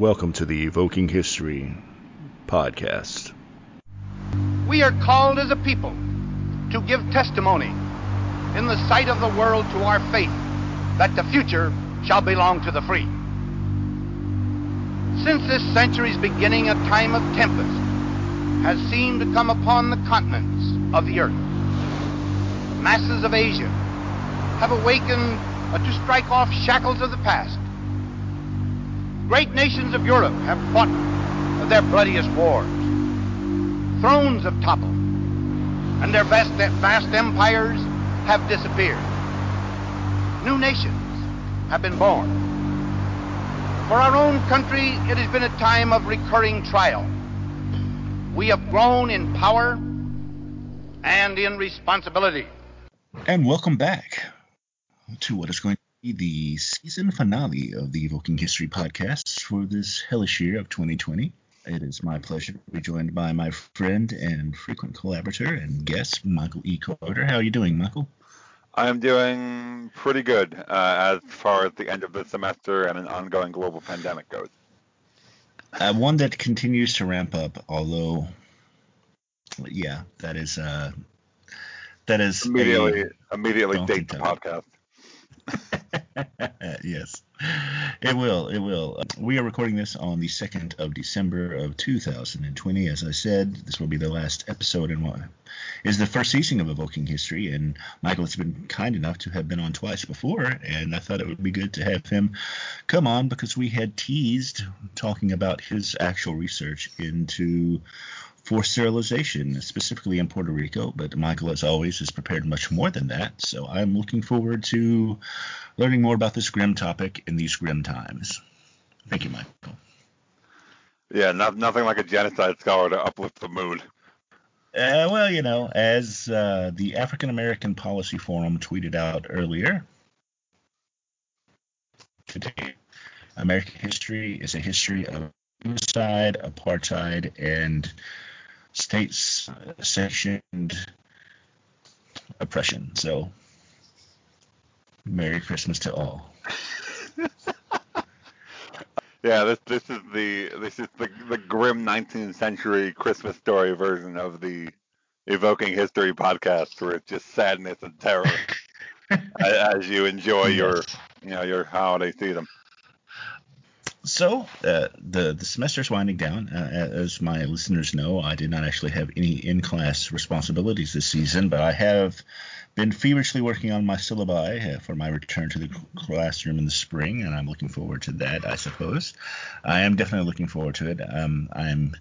Welcome to the Evoking History podcast. We are called as a people to give testimony in the sight of the world to our faith that the future shall belong to the free. Since this century's beginning, a time of tempest has seemed to come upon the continents of the earth. Masses of Asia have awakened to strike off shackles of the past. Great nations of Europe have fought their bloodiest wars. Thrones have toppled, and their vast, vast empires have disappeared. New nations have been born. For our own country, it has been a time of recurring trial. We have grown in power and in responsibility. And welcome back to what is going the season finale of the Evoking History podcast for this hellish year of 2020. It is my pleasure to be joined by my friend and frequent collaborator and guest, Michael E. Carter. How are you doing, Michael? I'm doing pretty good uh, as far as the end of the semester and an ongoing global pandemic goes. Uh, one that continues to ramp up, although, yeah, that is uh, that is immediately immediately date the podcast. yes, it will. It will. Uh, we are recording this on the 2nd of December of 2020. As I said, this will be the last episode in what is the first season of Evoking History. And Michael has been kind enough to have been on twice before. And I thought it would be good to have him come on because we had teased talking about his actual research into forced sterilization, specifically in Puerto Rico. But Michael, as always, has prepared much more than that. So I'm looking forward to learning more about this grim topic in these grim times. Thank you, Michael. Yeah, not, nothing like a genocide scholar to uplift the mood. Uh, well, you know, as uh, the African American Policy Forum tweeted out earlier, today, American history is a history of suicide, apartheid, and states uh, sanctioned oppression. So, Merry Christmas to all. yeah, this this is the this is the the grim 19th century Christmas story version of the evoking history podcast, where it's just sadness and terror as you enjoy your you know your holiday season so uh, the the semester's winding down. Uh, as my listeners know, I did not actually have any in-class responsibilities this season, but I have been feverishly working on my syllabi uh, for my return to the classroom in the spring, and I'm looking forward to that. I suppose I am definitely looking forward to it. Um, I'm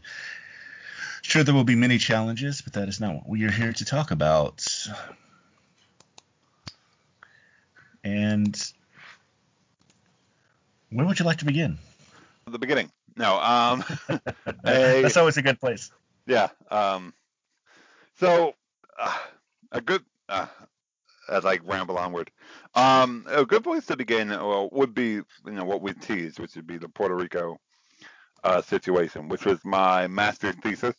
sure there will be many challenges, but that is not what we are here to talk about. And where would you like to begin? The beginning. No, um, a, that's always a good place. Yeah. Um, so uh, a good, uh, as I ramble onward, um, a good place to begin well, would be you know what we teased, which would be the Puerto Rico uh, situation, which was my master's thesis.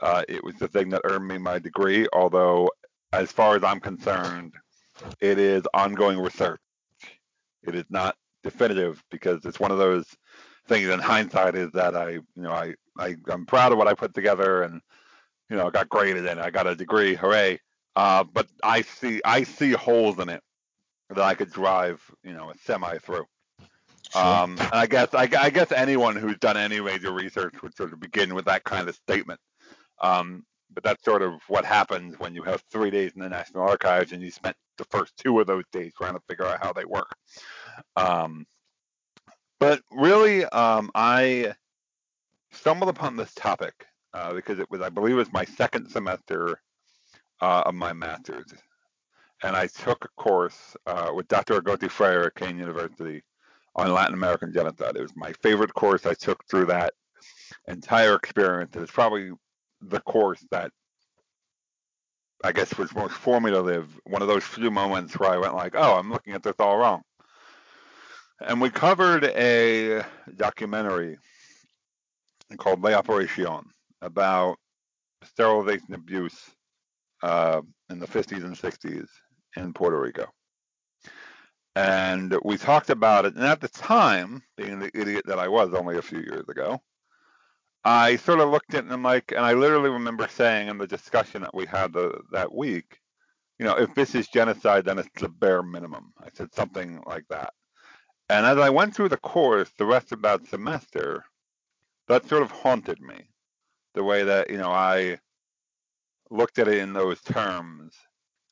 Uh, it was the thing that earned me my degree, although as far as I'm concerned, it is ongoing research. It is not definitive because it's one of those things in hindsight is that I, you know, I, I I'm proud of what I put together and you know, got graded and I got a degree, hooray. Uh, but I see I see holes in it that I could drive, you know, a semi through. Sure. Um, and I guess I, I, guess anyone who's done any major research would sort of begin with that kind of statement. Um, but that's sort of what happens when you have three days in the National Archives and you spent the first two of those days trying to figure out how they work. Um, but really, um, I stumbled upon this topic uh, because it was, I believe, it was my second semester uh, of my master's, and I took a course uh, with Dr. Argote-Freyre at Kean University on Latin American genocide. It was my favorite course I took through that entire experience. It was probably the course that I guess was most formative. One of those few moments where I went like, "Oh, I'm looking at this all wrong." And we covered a documentary called La Operacion about sterilization abuse uh, in the 50s and 60s in Puerto Rico. and we talked about it. And at the time, being the idiot that I was only a few years ago, I sort of looked at it and I'm like, and I literally remember saying in the discussion that we had the, that week, you know, if this is genocide, then it's the bare minimum. I said something like that. And as I went through the course the rest of that semester, that sort of haunted me. The way that, you know, I looked at it in those terms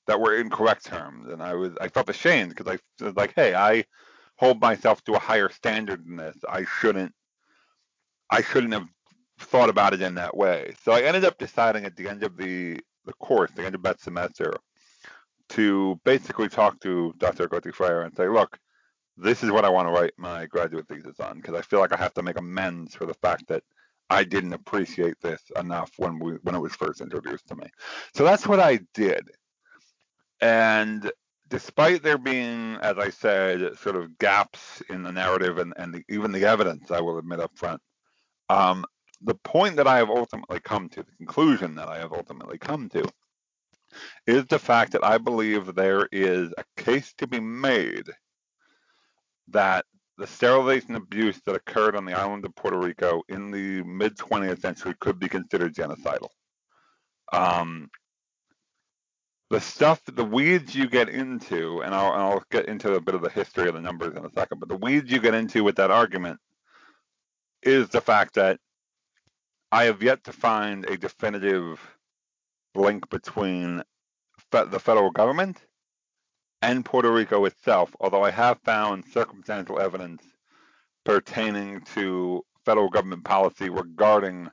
that were incorrect terms. And I was I felt ashamed because I was like, hey, I hold myself to a higher standard than this. I shouldn't I shouldn't have thought about it in that way. So I ended up deciding at the end of the the course, the end of that semester, to basically talk to Dr. Argote-Freyre and say, look, this is what I want to write my graduate thesis on because I feel like I have to make amends for the fact that I didn't appreciate this enough when we when it was first introduced to me. So that's what I did. And despite there being, as I said, sort of gaps in the narrative and, and the, even the evidence, I will admit up front, um, the point that I have ultimately come to, the conclusion that I have ultimately come to, is the fact that I believe there is a case to be made that the sterilization abuse that occurred on the island of Puerto Rico in the mid 20th century could be considered genocidal. Um, the stuff, the weeds you get into, and I'll, I'll get into a bit of the history of the numbers in a second, but the weeds you get into with that argument is the fact that I have yet to find a definitive link between the federal government and Puerto Rico itself, although I have found circumstantial evidence pertaining to federal government policy regarding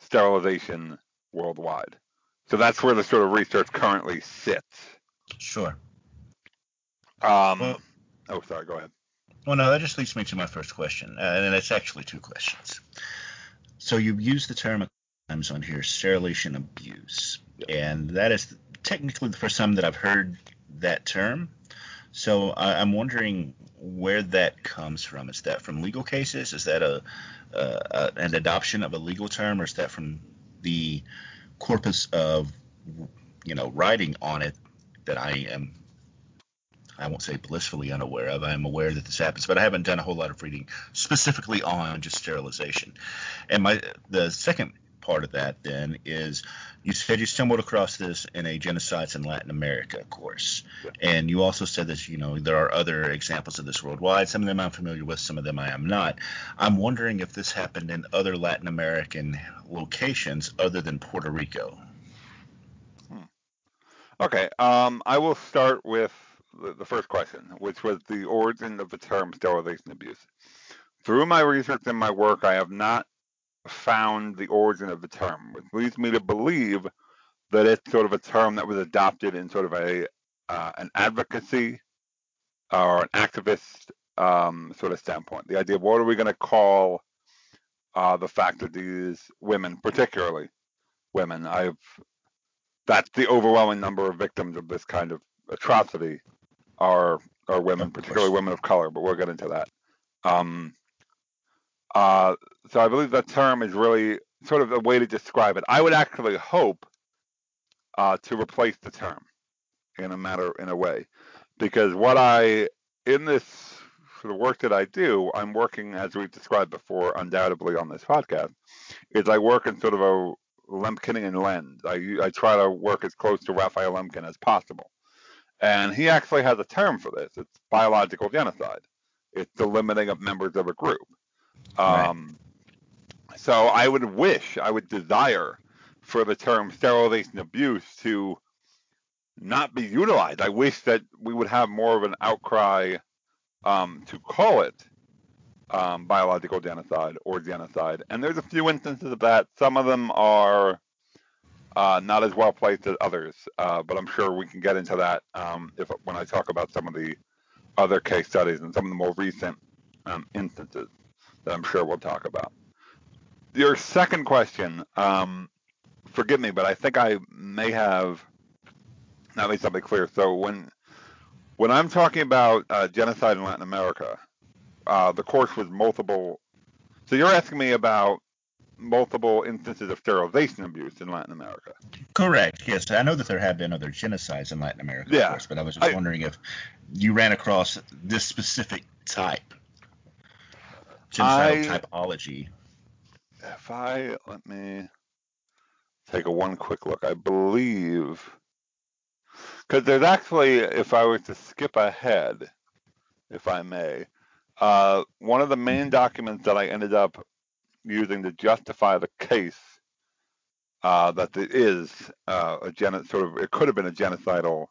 sterilization worldwide. So that's where the sort of research currently sits. Sure. Um, well, oh, sorry, go ahead. Well, no, that just leads me to my first question, uh, and it's actually two questions. So you use the term times on here, sterilization abuse, yep. and that is technically the first time that I've heard that term. So I, am wondering where that comes from. Is that from legal cases? Is that a, a, an adoption of a legal term, or is that from the corpus of you know writing on it that I am I won't say blissfully unaware of. I am aware that this happens, but I haven't done a whole lot of reading specifically on just sterilization. And my the second part of that then is you said you stumbled across this in a genocides in Latin America course, yeah. and you also said that you know there are other examples of this worldwide. Some of them I'm familiar with, some of them I am not. I'm wondering if this happened in other Latin American locations other than Puerto Rico. Hmm. Okay, um, I will start with the, the first question, which was the origin of the term sterilization abuse. Through my research and my work, I have not found the origin of the term, which leads me to believe that it's sort of a term that was adopted in sort of a uh, an advocacy or an activist um, sort of standpoint. The idea of what are we going to call uh, the fact that these women, particularly women, I've that's the overwhelming number of victims of this kind of atrocity are are women, particularly women of color. But we'll get into that. Um, uh, so I believe that term is really sort of a way to describe it. I would actually hope uh, to replace the term in a matter in a way, because what I in this sort of work that I do, I'm working as we've described before, undoubtedly on this podcast, is I work in sort of a Lemkinian lens. I I try to work as close to Raphael Lemkin as possible, and he actually has a term for this. It's biological genocide. It's the limiting of members of a group. Um, right. So I would wish, I would desire for the term sterilization abuse to not be utilized. I wish that we would have more of an outcry um, to call it um, biological genocide or genocide. And there's a few instances of that. Some of them are uh, not as well placed as others, uh, but I'm sure we can get into that um, if when I talk about some of the other case studies and some of the more recent um, instances that I'm sure we'll talk about. Your second question, um, forgive me, but I think I may have not made something clear. So when when I'm talking about uh, genocide in Latin America, uh, the course was multiple. So you're asking me about multiple instances of sterilization abuse in Latin America. Correct. Yes, I know that there have been other genocides in Latin America, Yeah. of course, but I was just I- wondering if you ran across this specific type, genocidal I- typology. If I let me take a one quick look, I believe because there's actually, if I were to skip ahead, if I may, uh, one of the main documents that I ended up using to justify the case uh, that it is uh, a gen- sort of it could have been a genocidal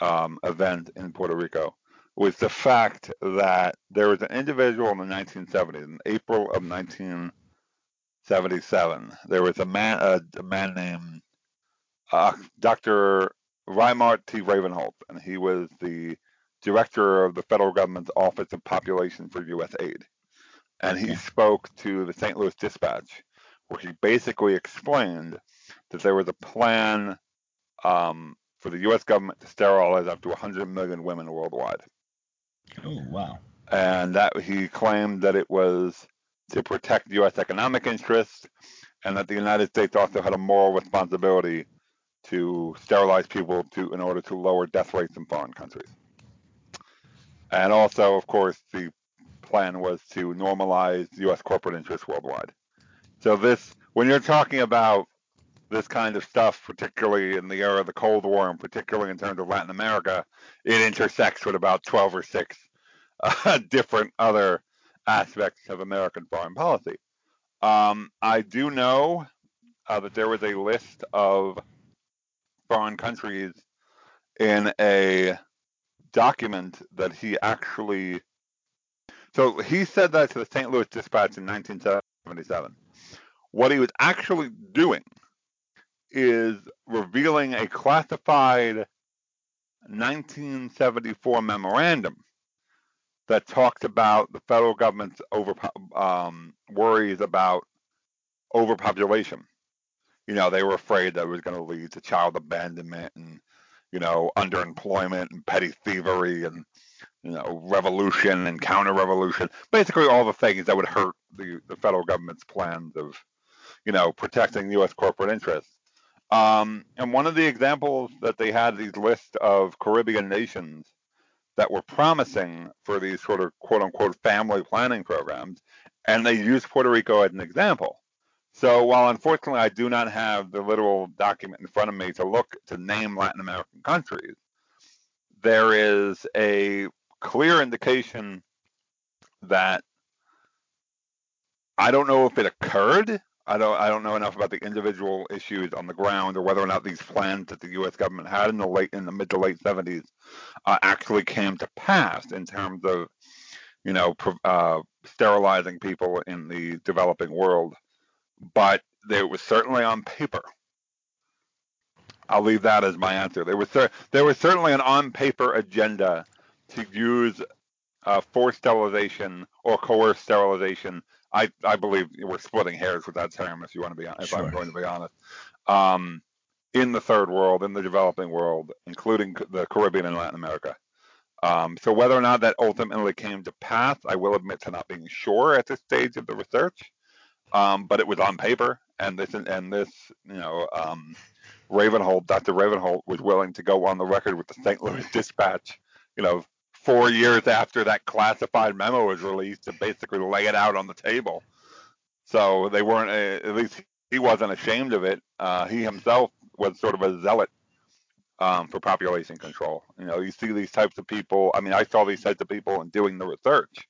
um, event in Puerto Rico was the fact that there was an individual in the 1970s, in April of 1977, there was a man, a, a man named uh, Dr. Reimert T. Ravenholt, and he was the director of the federal government's Office of Population for USAID. And he spoke to the St. Louis Dispatch, where he basically explained that there was a plan um, for the U.S. government to sterilize up to 100 million women worldwide Oh wow. and that he claimed that it was to protect U.S. economic interests, and that the United States also had a moral responsibility to sterilize people to in order to lower death rates in foreign countries. And also, of course, the plan was to normalize U.S. corporate interests worldwide. So this, when you're talking about this kind of stuff, particularly in the era of the Cold War, and particularly in terms of Latin America, it intersects with about 12 or 6 uh, different other aspects of American foreign policy. Um, I do know uh, that there was a list of foreign countries in a document that he actually. So he said that to the St. Louis Dispatch in 1977. What he was actually doing is revealing a classified 1974 memorandum that talked about the federal government's over um, worries about overpopulation. You know, they were afraid that it was going to lead to child abandonment and you know underemployment and petty thievery and you know revolution and counter-revolution. Basically, all the things that would hurt the, the federal government's plans of you know protecting U.S. corporate interests. Um, and one of the examples that they had these lists of Caribbean nations that were promising for these sort of quote unquote family planning programs, and they used Puerto Rico as an example. So while unfortunately I do not have the literal document in front of me to look to name Latin American countries, there is a clear indication that I don't know if it occurred. I don't I don't know enough about the individual issues on the ground or whether or not these plans that the U.S. government had in the late in the mid to late 70s uh, actually came to pass in terms of you know uh, sterilizing people in the developing world, but it was certainly on paper. I'll leave that as my answer. There was cer- there was certainly an on paper agenda to use uh, forced sterilization or coerced sterilization. I, I believe we're splitting hairs with that term if you want to be if I'm going to be honest. Um, in the third world, in the developing world, including the Caribbean and Latin America. Um, so whether or not that ultimately came to pass, I will admit to not being sure at this stage of the research. Um, but it was on paper, and this and this, you know, um, Ravenholt, Dr. Ravenholt was willing to go on the record with the St. Louis Dispatch, you know, four years after that classified memo was released to basically lay it out on the table. So they weren't, uh, at least he wasn't ashamed of it. Uh, he himself was sort of a zealot um, for population control. You know, you see these types of people. I mean, I saw these types of people in doing the research.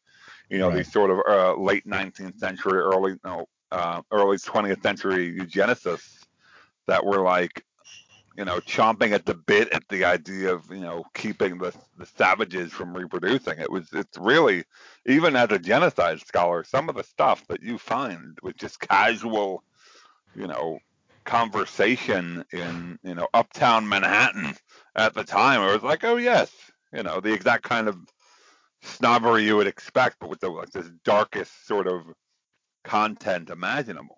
You know, Right. these sort of uh, late 19th century, early no, uh, early 20th century eugenicists that were like, you know, chomping at the bit at the idea of you know keeping the the savages from reproducing. It was it's really even as a genocide scholar, some of the stuff that you find with just casual, you know, conversation in you know uptown Manhattan at the time, it was like, oh yes, you know, the exact kind of snobbery you would expect, but with the like this darkest sort of content imaginable.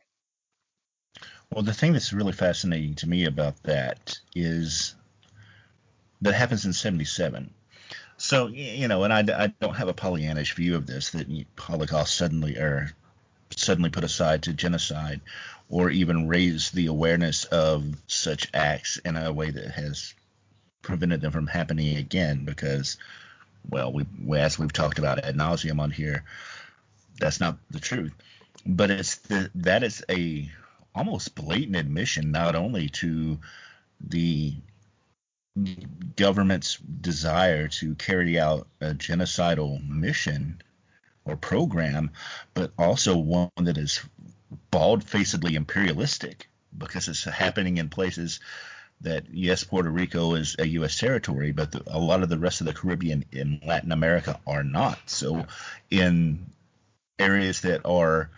Well, the thing that's really fascinating to me about that is that happens in 77. So, you know, and I, I don't have a Pollyannish view of this that Holocaust suddenly or suddenly put aside to genocide or even raise the awareness of such acts in a way that has prevented them from happening again because well we as we've talked about ad nauseum on here that's not the truth but it's the, that is a almost blatant admission not only to the government's desire to carry out a genocidal mission or program, but also one that is bald-facedly imperialistic because it's happening in places that yes, Puerto Rico is a U.S. territory, but the, a lot of the rest of the Caribbean in Latin America are not. So, in areas that are,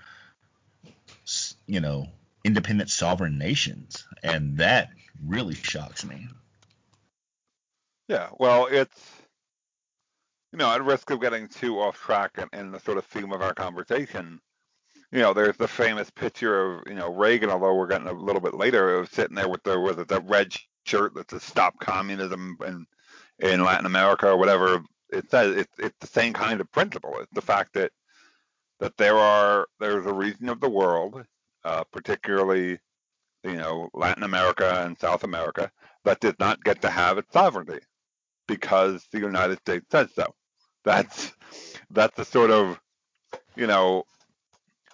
you know, independent sovereign nations, and that really shocks me. Yeah, well, it's you know, at risk of getting too off track in, the sort of theme of our conversation, you know, there's the famous picture of you know Reagan, although we're getting a little bit later, of sitting there with the with the red shirt that says "Stop Communism" in in Latin America or whatever. It says it's it's the same kind of principle. It's the fact that that there are there's a region of the world, uh, particularly you know Latin America and South America, that did not get to have its sovereignty because the United States says so. That's that's the sort of you know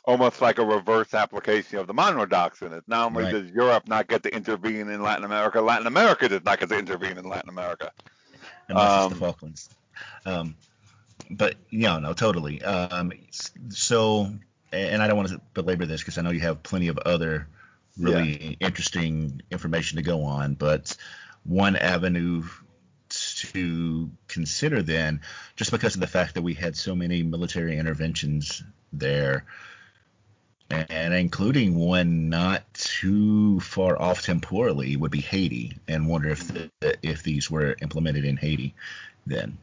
almost like a reverse application of the Monroe Doctrine. It not only right. does Europe not get to intervene in Latin America, Latin America does not get to intervene in Latin America. Unless um, it's the Falklands. Um, but yeah, no, totally. Um, so, and I don't want to belabor this because I know you have plenty of other really yeah. interesting information to go on, but one avenue to consider then, just because of the fact that we had so many military interventions there, and including one not too far off temporally, would be Haiti, and wonder if the, if these were implemented in Haiti then.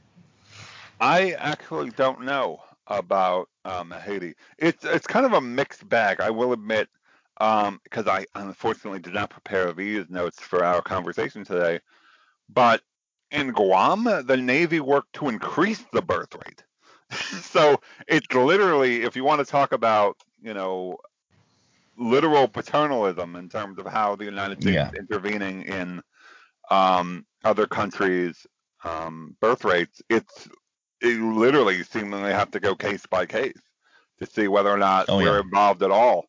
I actually don't know about um, Haiti. It's it's kind of a mixed bag. I will admit, because um, I unfortunately did not prepare these notes for our conversation today. But in Guam, the Navy worked to increase the birth rate. so it's literally, if you want to talk about, you know, literal paternalism in terms of how the United States yeah. is intervening in um, other countries' um, birth rates, it's you literally seemingly have to go case by case to see whether or not oh, we're yeah. involved at all.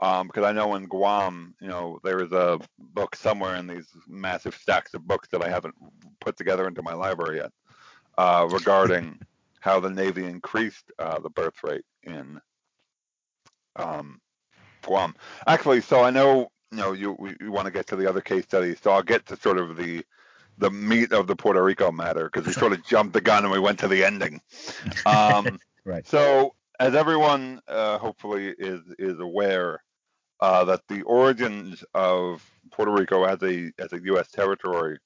Um, because I know in Guam, you know, there is a book somewhere in these massive stacks of books that I haven't put together into my library yet, uh, regarding how the Navy increased uh, the birth rate in um, Guam. Actually, so I know, you know, you, you want to get to the other case studies, so I'll get to sort of the the meat of the Puerto Rico matter because we sort of jumped the gun and we went to the ending. Um, right. So as everyone uh, hopefully is is aware, uh, that the origins of Puerto Rico as a as a U.S. territory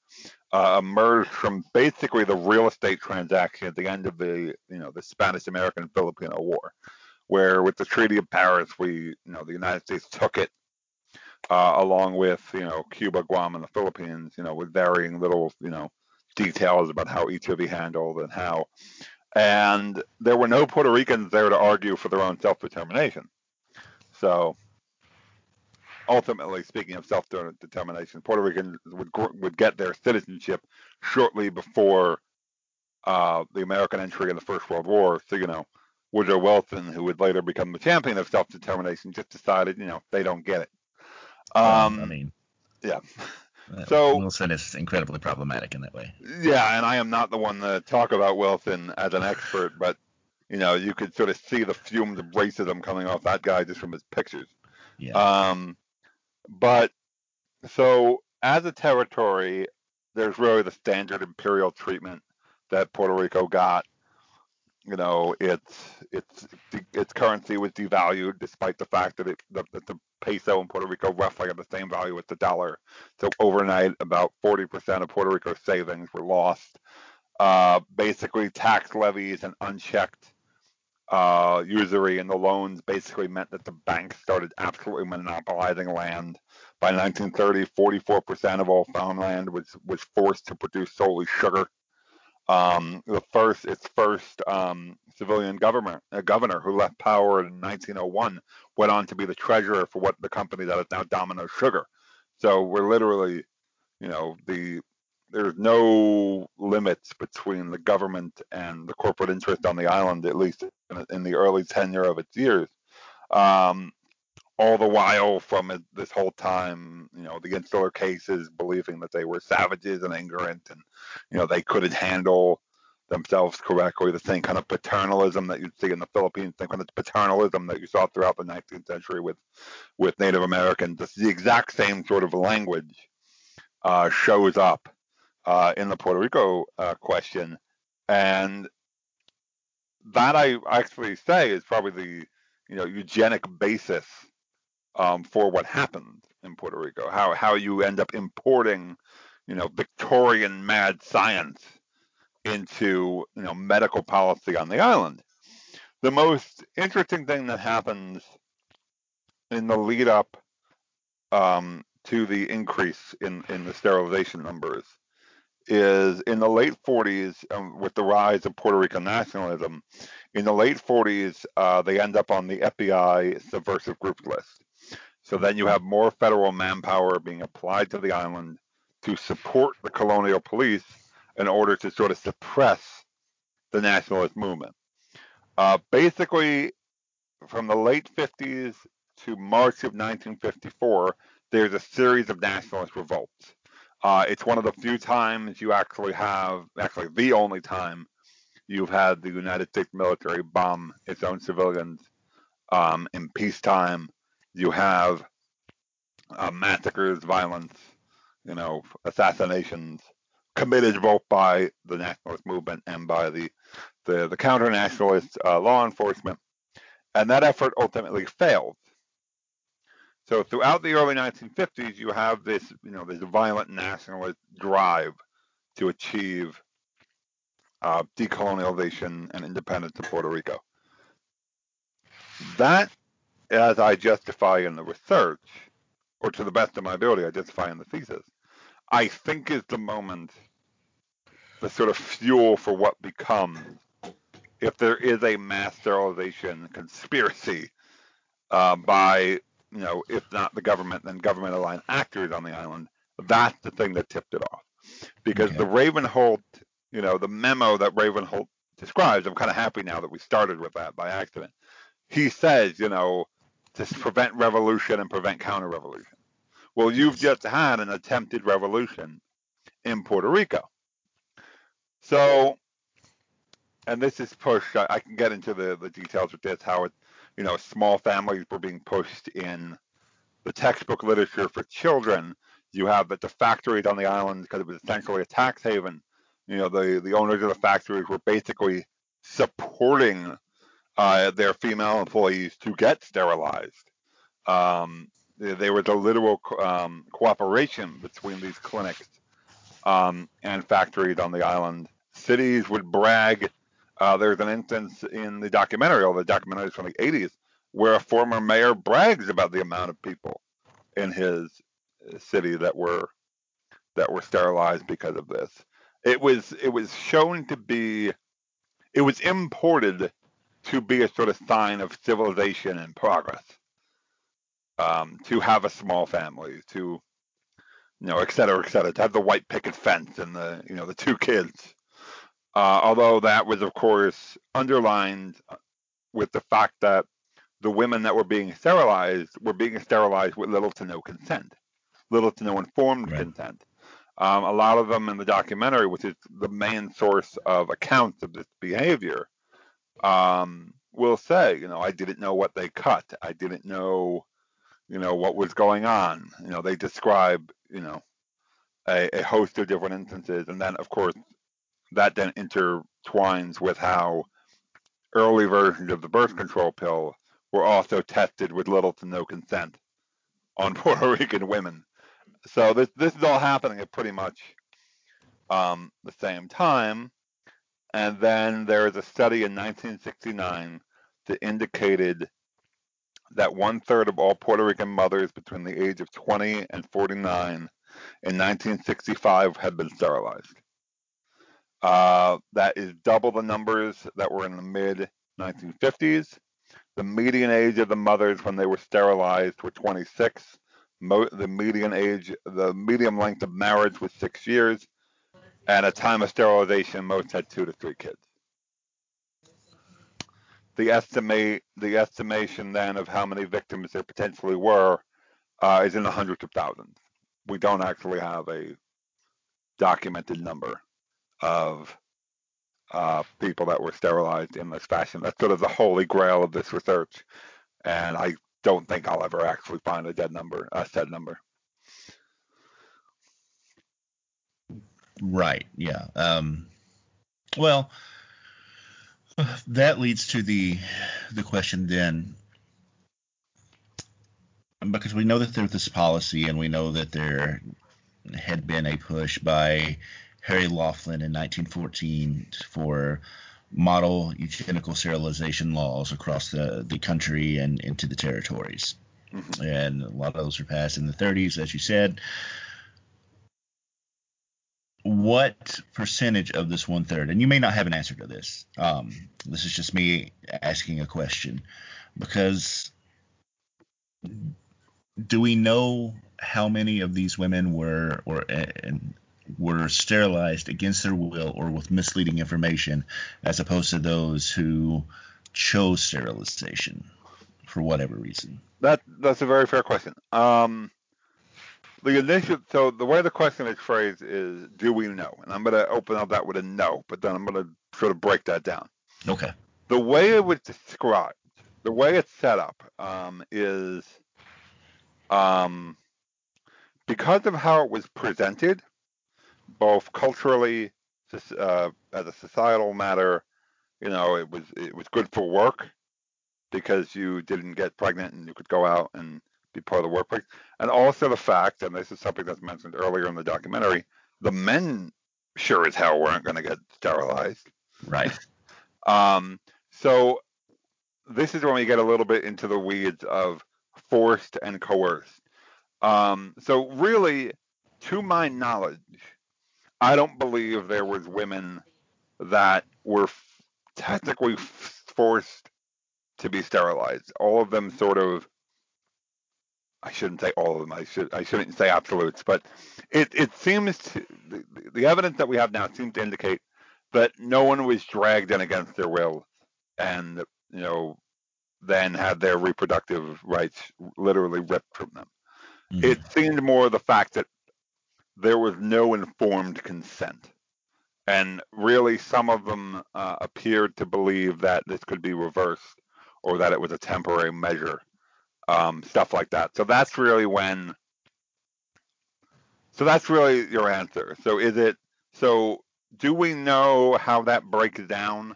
uh, emerged from basically the real estate transaction at the end of the you know the Spanish American Filipino War, where with the Treaty of Paris, we you know the United States took it uh, along with you know Cuba, Guam, and the Philippines, you know with varying little you know details about how each of the handled and how and there were no Puerto Ricans there to argue for their own self-determination. So ultimately, speaking of self-determination, Puerto Ricans would would get their citizenship shortly before uh, the American entry in the First World War. So you know, Woodrow Wilson, who would later become the champion of self-determination, just decided, you know, they don't get it. Um, I mean, yeah. So Wilson is incredibly problematic in that way. Yeah, and I am not the one to talk about Wilson as an expert, but you know, you could sort of see the fumes of racism coming off that guy just from his pictures. Yeah. Um, but so as a territory, there's really the standard imperial treatment that Puerto Rico got. You know, its its its currency was devalued despite the fact that it the, the peso in Puerto Rico roughly had the same value as the dollar. So overnight, about 40% of Puerto Rico's savings were lost. Uh, basically, tax levies and unchecked uh, usury in the loans basically meant that the banks started absolutely monopolizing land. By 1930, 44% of all farmland was, was forced to produce solely sugar. Um, the first, its first um, civilian government, governor who left power in 1901, went on to be the treasurer for what the company that is now Domino Sugar. So we're literally, you know, the there's no limits between the government and the corporate interest on the island, at least in, in the early tenure of its years. Um, all the while from this whole time, you know, the insular cases believing that they were savages and ignorant and, you know, they couldn't handle themselves correctly. The same kind of paternalism that you'd see in the Philippines, the kind of paternalism that you saw throughout the 19th century with, with Native Americans. The exact same sort of language uh, shows up uh, in the Puerto Rico uh, question. And that I actually say is probably the, you know, eugenic basis um, for what happened in Puerto Rico. How how you end up importing, you know, Victorian mad science into you know medical policy on the island. The most interesting thing that happens in the lead up um, to the increase in in the sterilization numbers is in the late 40s um, with the rise of Puerto Rican nationalism. In the late 40s, uh, they end up on the FBI subversive groups list. So then you have more federal manpower being applied to the island to support the colonial police in order to sort of suppress the nationalist movement. Uh, basically, from the late 50s to March of 1954, there's a series of nationalist revolts. Uh, it's one of the few times you actually have, actually the only time you've had the United States military bomb its own civilians um, in peacetime you have uh, massacres, violence, you know, assassinations committed both by the nationalist movement and by the the, the counter nationalist uh, law enforcement, and that effort ultimately failed. So throughout the early 1950s, you have this, you know, this violent nationalist drive to achieve uh, decolonialization and independence of Puerto Rico. That as I justify in the research, or to the best of my ability, I justify in the thesis, I think is the moment, the sort of fuel for what becomes, if there is a mass sterilization conspiracy uh, by, you know, if not the government, then government aligned actors on the island, that's the thing that tipped it off. Because okay. the Ravenholt, you know, the memo that Ravenholt describes, I'm kind of happy now that we started with that by accident. He says, you know, to prevent revolution and prevent counter revolution. Well, you've just had an attempted revolution in Puerto Rico. So, and this is pushed, I, I can get into the, the details with this, how it, you know, small families were being pushed in the textbook literature for children. You have that the factories on the island, because it was essentially a tax haven, you know, the, the owners of the factories were basically supporting uh, their female employees to get sterilized. Um, there was a literal um, cooperation between these clinics um, and factories on the island. Cities would brag. Uh, there's an instance in the documentary, all the documentaries from the 80s, where a former mayor brags about the amount of people in his city that were that were sterilized because of this. It was it was shown to be it was imported to be a sort of sign of civilization and progress. Um, to have a small family, to you know, et cetera, et cetera, to have the white picket fence and the you know the two kids. Uh, although that was of course underlined with the fact that the women that were being sterilized were being sterilized with little to no consent, little to no informed right. consent. Um, a lot of them in the documentary, which is the main source of accounts of this behavior, um, will say, you know, I didn't know what they cut. I didn't know, you know, what was going on. You know, they describe, you know, a, a host of different instances. And then, of course, that then intertwines with how early versions of the birth control pill were also tested with little to no consent on Puerto Rican women. So this this is all happening at pretty much um, the same time. And then there is a study in 1969 that indicated that one third of all Puerto Rican mothers between the age of 20 and 49 in 1965 had been sterilized. Uh, that is double the numbers that were in the mid 1950s. The median age of the mothers when they were sterilized were 26. Mo- the median age, the median length of marriage was six years, and a time of sterilization, most had two to three kids. The estimate, the estimation then of how many victims there potentially were, uh, is in the hundreds of thousands. We don't actually have a documented number of uh, people that were sterilized in this fashion. That's sort of the holy grail of this research, and I don't think I'll ever actually find a dead number, a number. Right. Yeah. Um, well, that leads to the the question then, because we know that there's this policy, and we know that there had been a push by Harry Laughlin in 1914 for model eugenical sterilization laws across the, the country and into the territories. Mm-hmm. And a lot of those were passed in the 30s, as you said. What percentage of this one third, and you may not have an answer to this, um, this is just me asking a question, because do we know how many of these women were, or and were sterilized against their will or with misleading information, as opposed to those who chose sterilization for whatever reason? That that's a very fair question. Um, the initial, so the way the question is phrased is, do we know? And I'm going to open up that with a no, but then I'm going to sort of break that down. Okay. The way it was described, the way it's set up, um, is um, because of how it was presented, both culturally, uh, as a societal matter, you know, it was it was good for work because you didn't get pregnant and you could go out and be part of the workplace. And also the fact, and this is something that's mentioned earlier in the documentary, the men sure as hell weren't going to get sterilized. Right. um, so this is when we get a little bit into the weeds of forced and coerced. Um, so really, to my knowledge, I don't believe there was women that were f- technically f- forced to be sterilized. All of them sort of I shouldn't say all of them. I should I shouldn't say absolutes, but it it seems to, the, the evidence that we have now seems to indicate that no one was dragged in against their will, and you know then had their reproductive rights literally ripped from them. Mm-hmm. It seemed more the fact that there was no informed consent. And really, some of them uh, appeared to believe that this could be reversed or that it was a temporary measure, um, stuff like that. So that's really when. So that's really your answer. So is it. So do we know how that breaks down?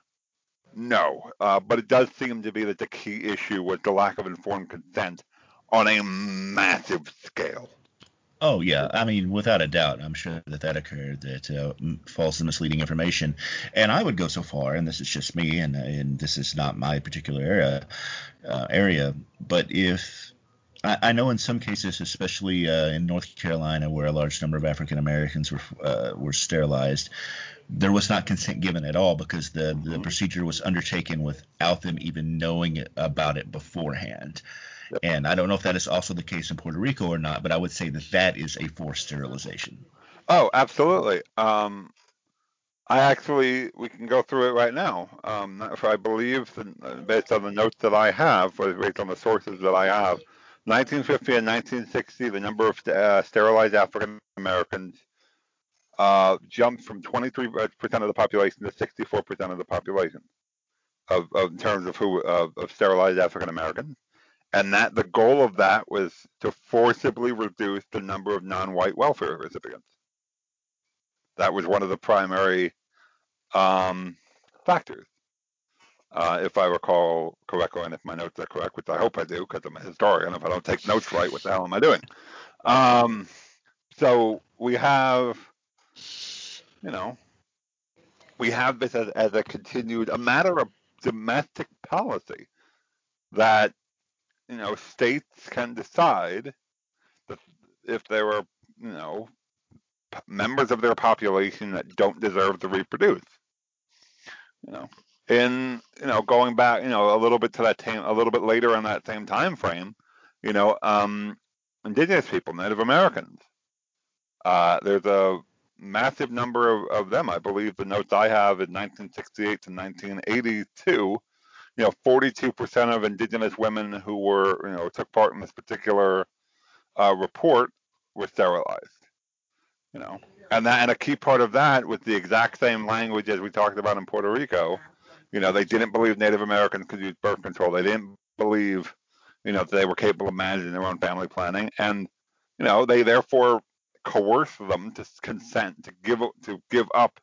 No, uh, but it does seem to be that the key issue was the lack of informed consent on a massive scale. Oh yeah, I mean, without a doubt, I'm sure that that occurred. That uh, false and misleading information, and I would go so far, and this is just me, and and this is not my particular area, uh, area, but if I, I, know in some cases, especially uh, in North Carolina, where a large number of African Americans were uh, were sterilized, there was not consent given at all because the the mm-hmm. procedure was undertaken without them even knowing about it beforehand. And I don't know if that is also the case in Puerto Rico or not, but I would say that that is a forced sterilization. Oh, absolutely. Um, I actually, we can go through it right now. Um, if I believe, based on the notes that I have, based on the sources that I have, 1950 and 1960, the number of uh, sterilized African Americans uh, jumped from 23% of the population to 64% of the population, of, of in terms of who of, of sterilized African Americans and that the goal of that was to forcibly reduce the number of non-white welfare recipients. That was one of the primary um, factors, uh, if I recall correctly, and if my notes are correct, which I hope I do, because I'm a historian. If I don't take notes right, what the hell am I doing? Um, so we have, you know, we have this as, as a continued, a matter of domestic policy that you know, states can decide that if there are, you know, members of their population that don't deserve to reproduce. You know, in you know going back, you know, a little bit to that time, a little bit later in that same time frame, you know, um, indigenous people, Native Americans. Uh, there's a massive number of, of them. I believe the notes I have in 1968 to 1982, you know, 42% of indigenous women who were, you know, took part in this particular uh, report were sterilized. You know, and that and a key part of that was the exact same language as we talked about in Puerto Rico. You know, they didn't believe Native Americans could use birth control. They didn't believe, you know, that they were capable of managing their own family planning, and you know, they therefore coerce them to consent to give to give up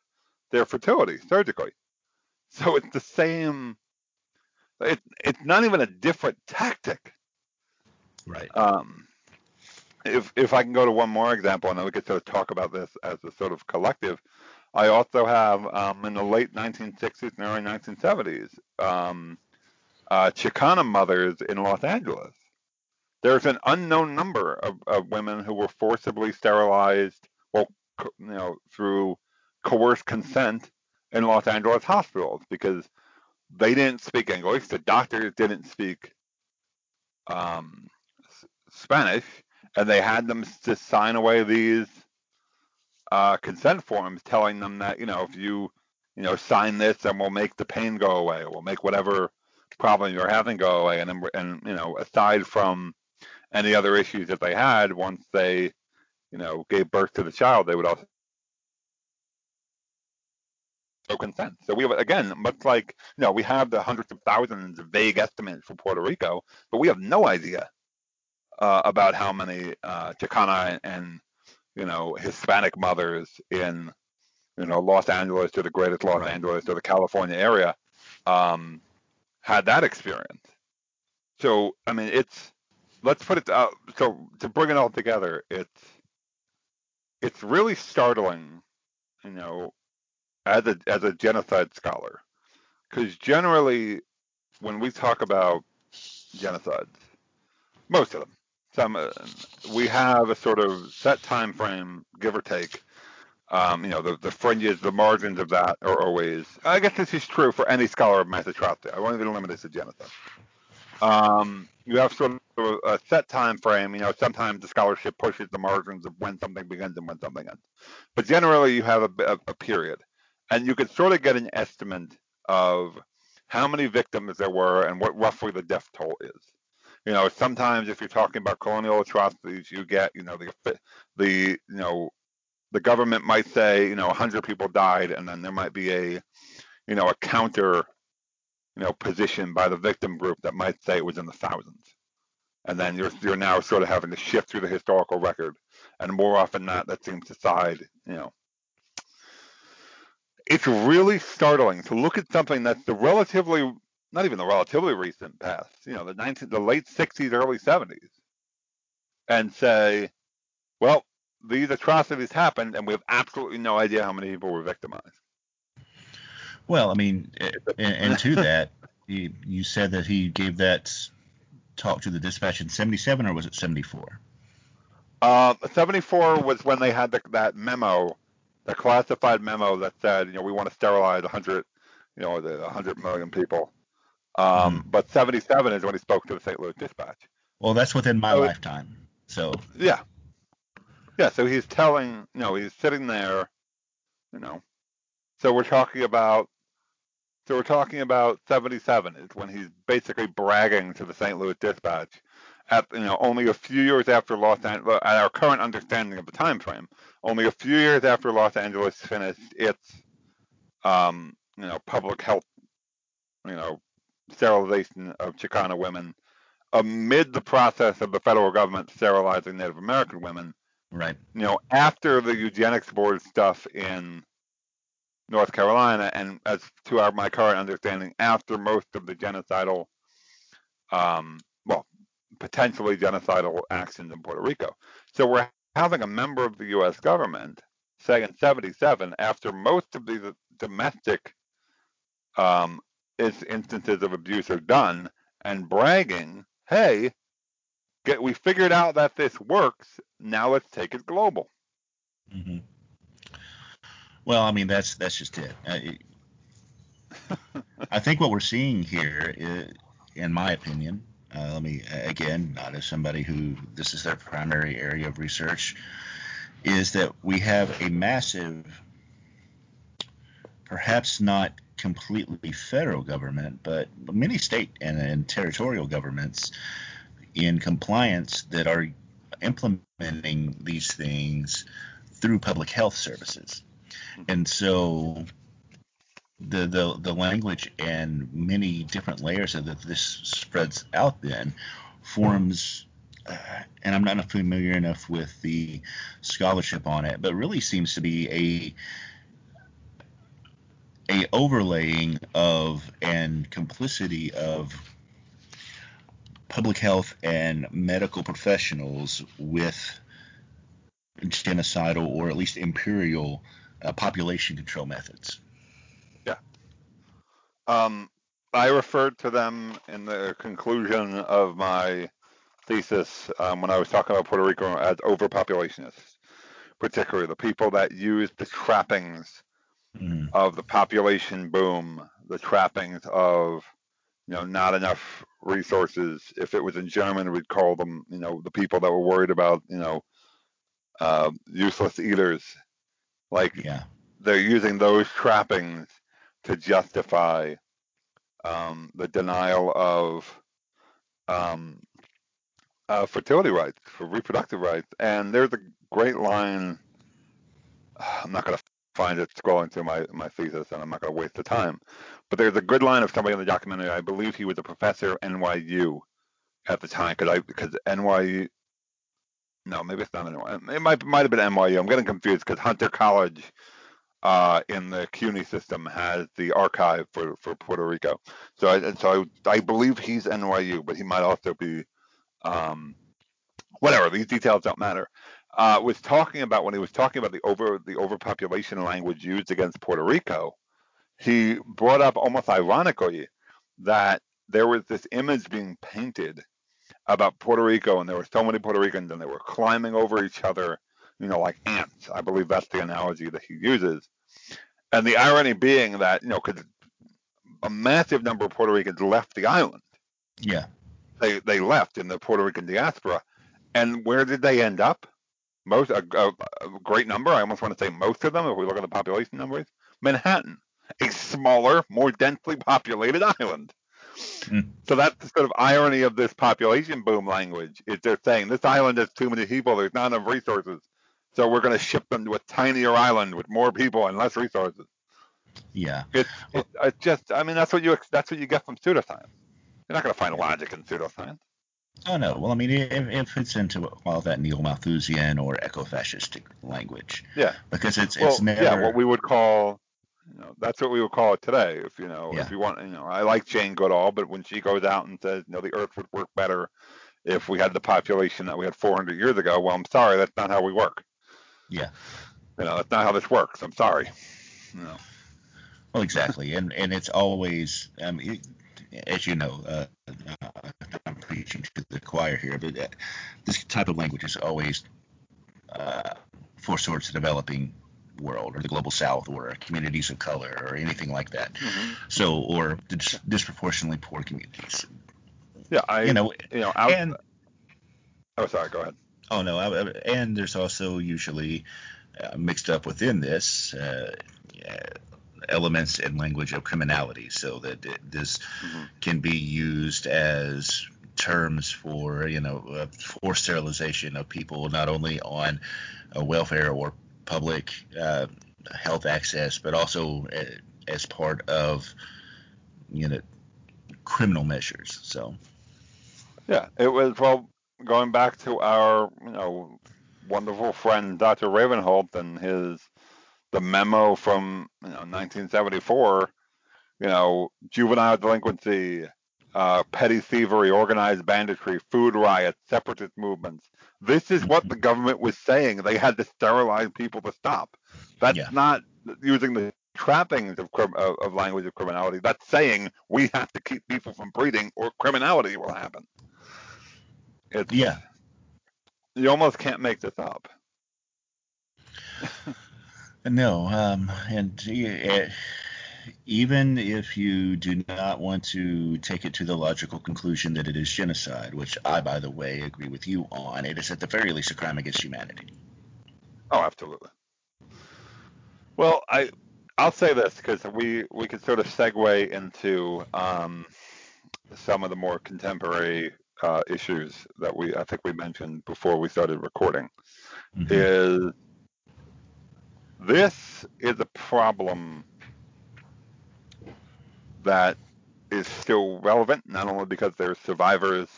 their fertility surgically. So it's the same. It, it's not even a different tactic. Right. Um, if if I can go to one more example, and then we could sort of talk about this as a sort of collective. I also have um, in the late 1960s and early 1970s, um, uh, Chicana mothers in Los Angeles there's an unknown number of, of women who were forcibly sterilized, well, you know, through coerced consent in Los Angeles hospitals because they didn't speak English. The doctors didn't speak um, Spanish, and they had them to sign away these uh, consent forms telling them that you know if you you know sign this, then we'll make the pain go away. We'll make whatever problem you're having go away. And and you know aside from any other issues that they had once they, you know, gave birth to the child, they would also show consent. So we have again, much like you know, we have the hundreds of thousands of vague estimates for Puerto Rico, but we have no idea uh, about how many uh, Chicana and you know Hispanic mothers in you know Los Angeles to the greatest Los right. Angeles to the California area um, had that experience. So I mean, it's let's put it uh, so to bring it all together it's it's really startling you know as a as a genocide scholar. Because generally when we talk about genocides most of them some uh, we have a sort of set time frame give or take. Um, you know the, the fringes the margins of that are always i guess this is true for any scholar of mass atrocity i won't even limit this to genocide. Um, you have sort of a set time frame. You know, sometimes the scholarship pushes the margins of when something begins and when something ends, but generally you have a, a, a period, and you can sort of get an estimate of how many victims there were and what roughly the death toll is. You know, sometimes if you're talking about colonial atrocities, you get, you know, the the you know the government might say, you know, 100 people died, and then there might be a, you know, a counter you know, position by the victim group that might say it was in the thousands. And then you're you're now sort of having to shift through the historical record, and more often than not, that seems to side. You know, it's really startling to look at something that's the relatively, not even the relatively recent past. You know, the 19, the late 60s, early 70s, and say, well, these atrocities happened, and we have absolutely no idea how many people were victimized. Well, I mean, and, and to that, he, you said that he gave that talk to the dispatch in 77, or was it 74? Uh, 74 was when they had the, that memo, the classified memo that said, you know, we want to sterilize 100, you know, the 100 million people. Um, mm-hmm. But 77 is when he spoke to the St. Louis Dispatch. Well, that's within my so lifetime. So yeah, yeah. So he's telling, you know, he's sitting there, you know. So we're talking about so we're talking about 77 is when he's basically bragging to the St. Louis Dispatch at you know only a few years after Los Angeles at our current understanding of the time frame, only a few years after Los Angeles finished its um, you know public health you know sterilization of Chicana women amid the process of the federal government sterilizing Native American women. Right. You know, after the eugenics board stuff in North Carolina, and as to our my current understanding, after most of the genocidal, um, well, potentially genocidal actions in Puerto Rico. So we're having a member of the U.S. government say in 77, after most of these domestic um, instances of abuse are done, and bragging, hey, get, we figured out that this works. Now let's take it global. Mm-hmm. Well, I mean that's that's just it. I, I think what we're seeing here, is, in my opinion, uh, let me again, not as somebody who this is their primary area of research, is that we have a massive, perhaps not completely federal government, but many state and, and territorial governments in compliance that are implementing these things through public health services. And so the the, the language and many different layers of that this spreads out then forms uh, and I'm not familiar enough with the scholarship on it, but really seems to be a a overlaying of and complicity of public health and medical professionals with genocidal or at least imperial uh, population control methods. Um, I referred to them in the conclusion of my thesis um, when I was talking about Puerto Rico as overpopulationists, particularly the people that use the trappings mm. of the population boom, the trappings of you know not enough resources. If it was in German, we'd call them you know the people that were worried about you know uh, useless eaters. Like yeah. they're using those trappings to justify um, the denial of um, uh, fertility rights, for reproductive rights. And there's a great line. I'm not going to find it scrolling through my, my thesis, and I'm not going to waste the time. But there's a good line of somebody in the documentary. I believe he was a professor at NYU at the time, because I because NYU. No, maybe it's not NYU. It might might have been NYU. I'm getting confused because Hunter College uh, in the CUNY system has the archive for, for Puerto Rico. So I, so I, I believe he's NYU, but he might also be um, whatever. These details don't matter. Uh, was talking about when he was talking about the over the overpopulation language used against Puerto Rico. He brought up almost ironically that there was this image being painted about Puerto Rico, and there were so many Puerto Ricans, and they were climbing over each other, you know, like ants. I believe that's the analogy that he uses. And the irony being that, you know, because a massive number of Puerto Ricans left the island. Yeah they they left in the Puerto Rican diaspora, and where did they end up? Most a, a, a great number. I almost want to say most of them, if we look at the population numbers, Manhattan, a smaller, more densely populated island. Mm. So that's the sort of irony of this population boom language. Is they're saying this island has too many people, there's not enough resources, so we're going to ship them to a tinier island with more people and less resources. Yeah, it's, it, it's just. I mean, that's what you that's what you get from pseudoscience. You're not going to find logic in pseudoscience. Oh no. Well, I mean, it, it fits into all that neo-Malthusian or eco-fascistic language. Yeah. Because it's well, it's never. Yeah, what we would call. You know, that's what we would call it today. If you know, yeah. if you want, you know, I like Jane Goodall, but when she goes out and says, you know, the Earth would work better if we had the population that we had 400 years ago. Well, I'm sorry, that's not how we work. Yeah. You know, that's not how this works. I'm sorry. Know. Well, exactly, and and it's always um, it, as you know, uh, I'm preaching to the choir here, but uh, this type of language is always uh, for sorts of developing world or the global south or communities of color or anything like that. Mm-hmm. So, or dis- disproportionately poor communities. Yeah, I, you know, you know, out, and, oh, sorry, go ahead. Oh no, I, and there's also usually uh, mixed up within this uh, elements and language of criminality so that this mm-hmm. can be used as terms for you know uh, forced sterilization of people not only on uh, welfare or public uh, health access but also uh, as part of you know criminal measures so yeah it was well going back to our you know wonderful friend Dr. Ravenholt and his the memo from you know, 1974, you know, juvenile delinquency, uh, petty thievery, organized banditry, food riots, separatist movements. This is what the government was saying. They had to sterilize people to stop. That's yeah. not using the trappings of, of, of language of criminality. That's saying we have to keep people from breeding or criminality will happen. It's, yeah. You almost can't make this up. No, um, and uh, even if you do not want to take it to the logical conclusion that it is genocide, which I, by the way, agree with you on, it is at the very least a crime against humanity. Oh, absolutely. Well, I I'll say this because we we could sort of segue into um, some of the more contemporary uh, issues that we I think we mentioned before we started recording. Mm-hmm. Is this is a problem that is still relevant, not only because there's survivors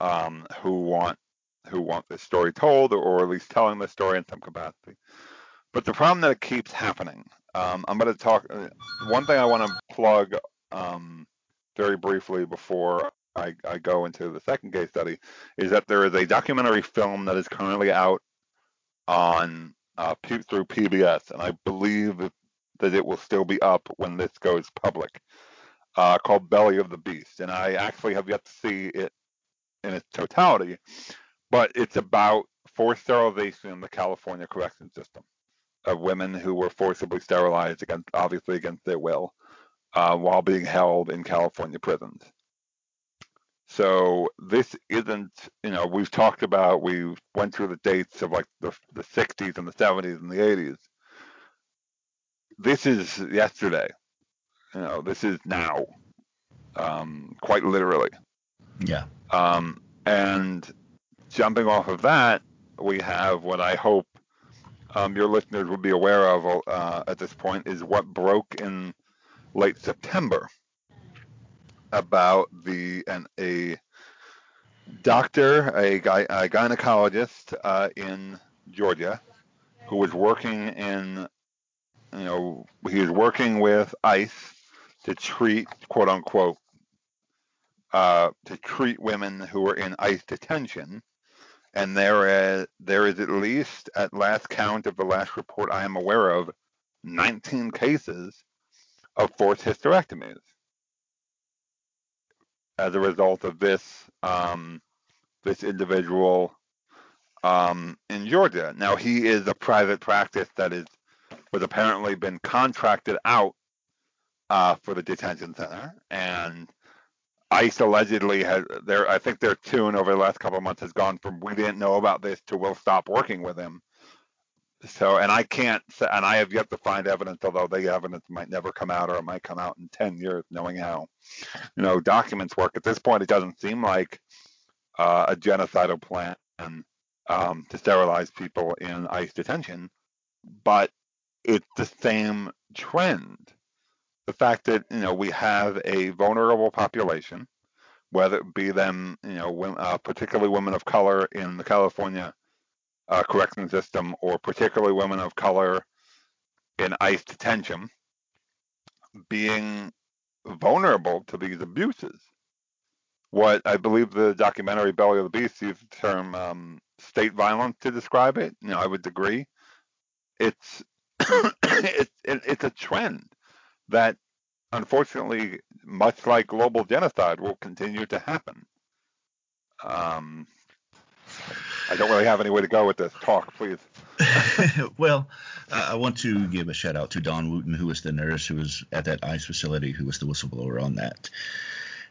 um, who want who want this story told, or, at least telling the story in some capacity, but the problem that it keeps happening. Um, I'm going to talk. Uh, one thing I want to plug um, very briefly before I, I, go into the second case study is that there is a documentary film that is currently out on uh, through PBS, and I believe that it will still be up when this goes public, uh, called Belly of the Beast. And I actually have yet to see it in its totality, but it's about forced sterilization in the California correction system of women who were forcibly sterilized against, obviously against their will, uh, while being held in California prisons. So this isn't, you know, we've talked about, we went through the dates of like the, the 60s and the 70s and the 80s. This is yesterday. You know, this is now, um, quite literally. Yeah. Um, and jumping off of that, we have what I hope um, your listeners will be aware of uh, at this point is what broke in late September about the an, a doctor, a, a gynecologist uh, in Georgia, who was working in, you know, he was working with ICE to treat, quote unquote, uh, to treat women who were in ICE detention. And there is, there is at least, at last count of the last report I am aware of, 19 cases of forced hysterectomies as a result of this um, this individual um, in Georgia. Now he is a private practice that is was apparently been contracted out uh, for the detention center, and ICE allegedly has their I think their tune over the last couple of months has gone from we didn't know about this to we'll stop working with him so, and I can't, and I have yet to find evidence, although the evidence might never come out or it might come out in 10 years, knowing how, you know, documents work. At this point, it doesn't seem like uh, a genocidal plan um, to sterilize people in ICE detention, but it's the same trend. The fact that, you know, we have a vulnerable population, whether it be them, you know, uh, particularly women of color in the California uh, correction system, or particularly women of color in ICE detention, being vulnerable to these abuses. What I believe the documentary Belly of the Beast used the term um, state violence to describe it. You know, I would agree. It's it's it's a trend that unfortunately, much like global genocide, will continue to happen. Um, I don't really have any way to go with this. Talk, please. well, I want to give a shout out to Dawn Wooten, who was the nurse who was at that ICE facility, who was the whistleblower on that.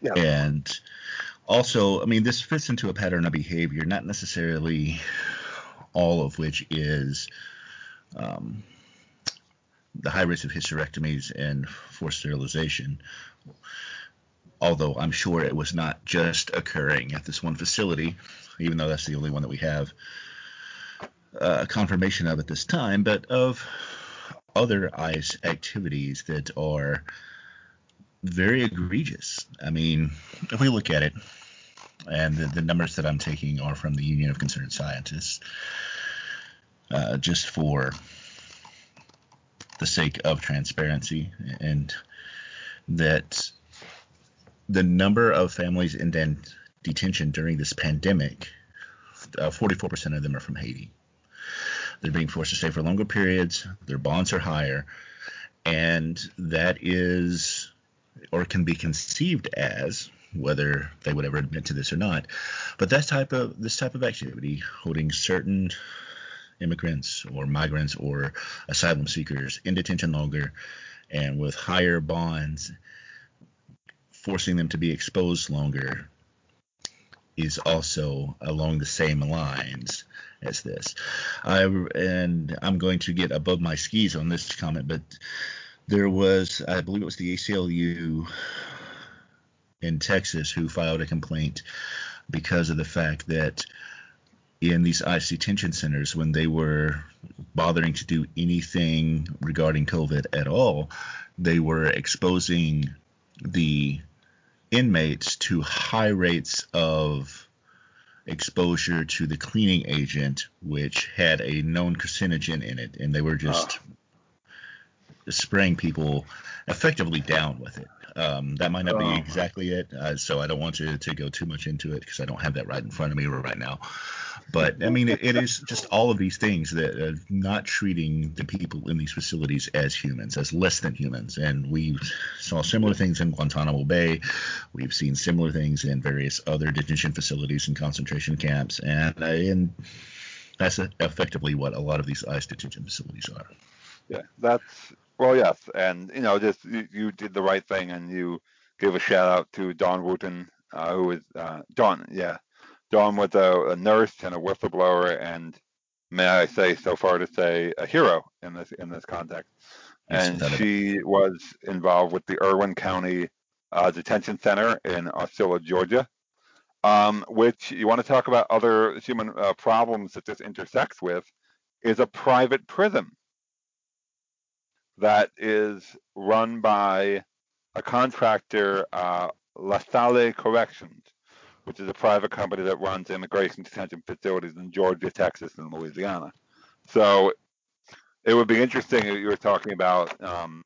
Yeah. And also, I mean, this fits into a pattern of behavior, not necessarily all of which is um, the high risk of hysterectomies and forced sterilization. Although I'm sure it was not just occurring at this one facility even though that's the only one that we have uh, confirmation of at this time, but of other ICE activities that are very egregious. I mean, if we look at it, and the, the numbers that I'm taking are from the Union of Concerned Scientists, uh, just for the sake of transparency, and that the number of families in den- detention during this pandemic, uh, 44% of them are from Haiti. They're being forced to stay for longer periods, their bonds are higher, and that is or can be conceived as whether they would ever admit to this or not but that type of this type of activity holding certain immigrants or migrants or asylum seekers in detention longer and with higher bonds, forcing them to be exposed longer is also along the same lines as this. I and I'm going to get above my skis on this comment, but there was, I believe it was the ACLU in Texas who filed a complaint because of the fact that in these ICE detention centers, when they were bothering to do anything regarding COVID at all, they were exposing the inmates to high rates of exposure to the cleaning agent, which had a known carcinogen in it, and they were just oh. Spraying people effectively down with it. Um, that might not be oh. exactly it, uh, so I don't want to, to go too much into it because I don't have that right in front of me right now. But I mean, it, it is just all of these things that are not treating the people in these facilities as humans, as less than humans. And we saw similar things in Guantanamo Bay. We've seen similar things in various other detention facilities and concentration camps. And, uh, and that's effectively what a lot of these ICE detention facilities are. Yeah, that's well, yes, and you know, just you, you did the right thing, and you give a shout out to Dawn Wooten, uh, who is uh, Dawn, yeah, Dawn was a, a, nurse and a whistleblower, and may I say so far to say a hero in this in this context. And she was involved with the Irwin County uh, Detention Center in Osceola, Georgia, um, which you want to talk about other human uh, problems that this intersects with, is a private prison that is run by a contractor, uh, La Salle Corrections, which is a private company that runs immigration detention facilities in Georgia, Texas, and Louisiana. So it would be interesting if you were talking about um,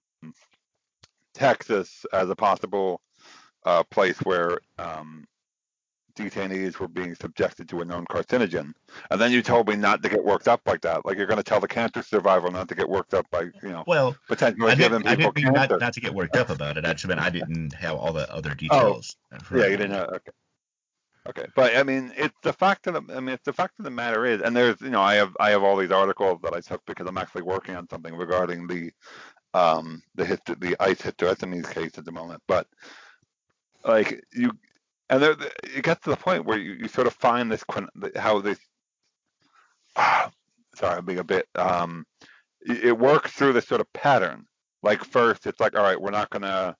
Texas as a possible uh, place where um, detainees were being subjected to a known carcinogen. And then you told me not to get worked up like that. Like you're going to tell the cancer survivor not to get worked up by, you know, well, potentially I giving people I didn't. Not, not, to get worked up about it. I just meant I didn't have all the other oh, details. Oh, yeah, you didn't know. Okay. Okay, but I mean, it's the fact of the I mean, it's the fact of the matter is, and there's you know, I have I have all these articles that I took because I'm actually working on something regarding the um the hit the ICE hysterectomy case at the moment, but like you and there, it gets to the point where you, you sort of find this how this ah, sorry i'm being a bit um it works through this sort of pattern. Like first it's like all right we're not gonna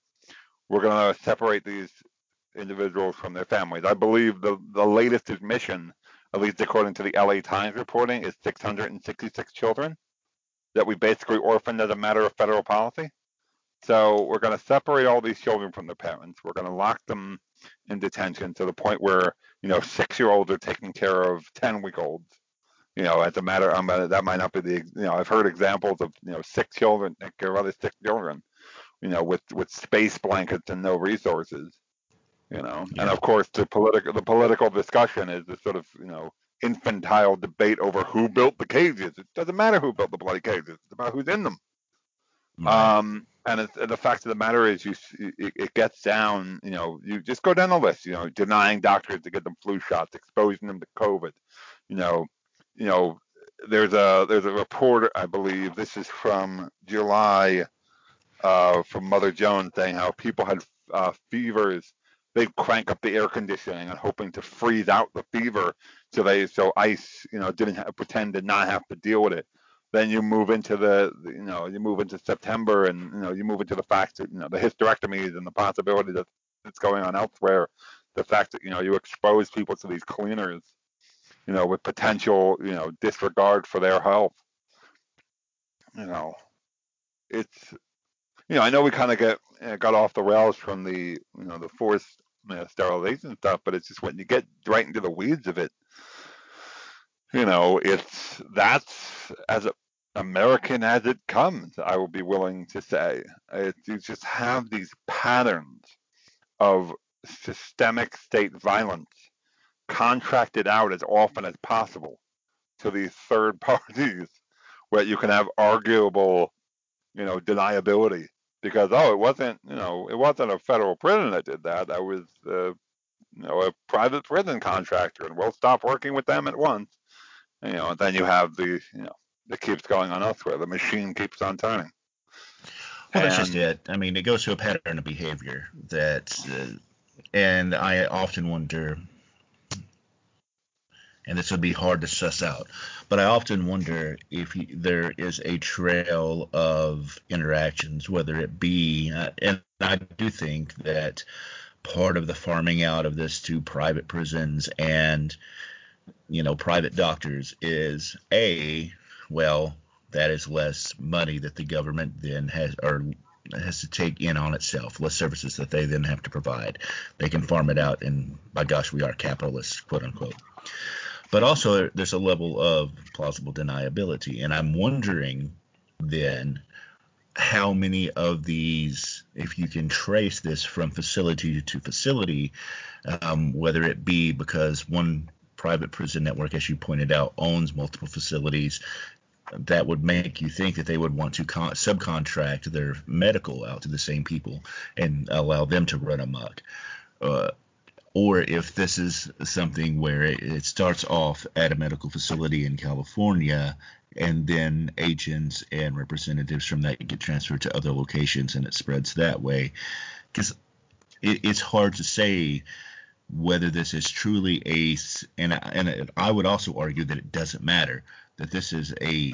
we're gonna separate these individuals from their families. I believe the the latest admission at least according to the la times reporting is 666 children that we basically orphaned as a matter of federal policy. So we're to separate all these children from their parents. We're to lock them in detention to the point where you know six year olds are taking care of ten week olds. You know, as a matter, um, that might not be the. You know, I've heard examples of you know six children take care of other six children. You know, with with space blankets and no resources. You know, yeah. and of course the political the political discussion is the sort of you know infantile debate over who built the cages. It doesn't matter who built the bloody cages. It's about who's in them. Right. Um, and the fact of the matter is, you it, it, gets down. You know, you just go down the list. You know, denying doctors to get them flu shots, exposing them to COVID. You know, you know, there's a there's a report, I believe. This is from July, uh, from Mother Jones, saying how people had uh, fevers. They'd crank up the air conditioning and hoping to freeze out the fever, so they so ICE, you know, didn't have, pretend to not have to deal with it then you move into the you know you move into September and you know you move into the fact that you know the hysterectomies and the possibility that it's going on elsewhere the fact that you know you expose people to these cleaners you know with potential you know disregard for their health you know it's you know I know we kind of get got off the rails from the you know the forced you know, sterilization stuff but it's just when you get right into the weeds of it you know, it's that's as American as it comes, I will be willing to say. It, you just have these patterns of systemic state violence contracted out as often as possible to these third parties where you can have arguable, you know, deniability because oh, it wasn't, you know, it wasn't a federal prison that did that. That was, uh, you know, a private prison contractor, and we'll stop working with them at once You know, and then you have the you know that keeps going on elsewhere. The machine keeps on turning. Well, that's just it. I mean, it goes to a pattern of behavior that, uh, and I often wonder, and this would be hard to suss out, but I often wonder if he, there is a trail of interactions, whether it be, uh, and I do think that part of the farming out of this to private prisons and you know private doctors is a well that is less money that the government then has or has to take in on itself, less services that they then have to provide. They can farm it out, and by gosh, we are capitalists, quote unquote. But also, there's a level of plausible deniability, and I'm wondering then how many of these, if you can trace this from facility to facility, um, whether it be because one private prison network, as you pointed out, owns multiple facilities that would make you think that they would want to con- subcontract their medical out to the same people and allow them to run amok. Uh, or if this is something where it, it, starts off at a medical facility in California and then agents and representatives from that get transferred to other locations and it spreads that way. Because it, it's hard to say whether this is truly a and and I would also argue that it doesn't matter that this is a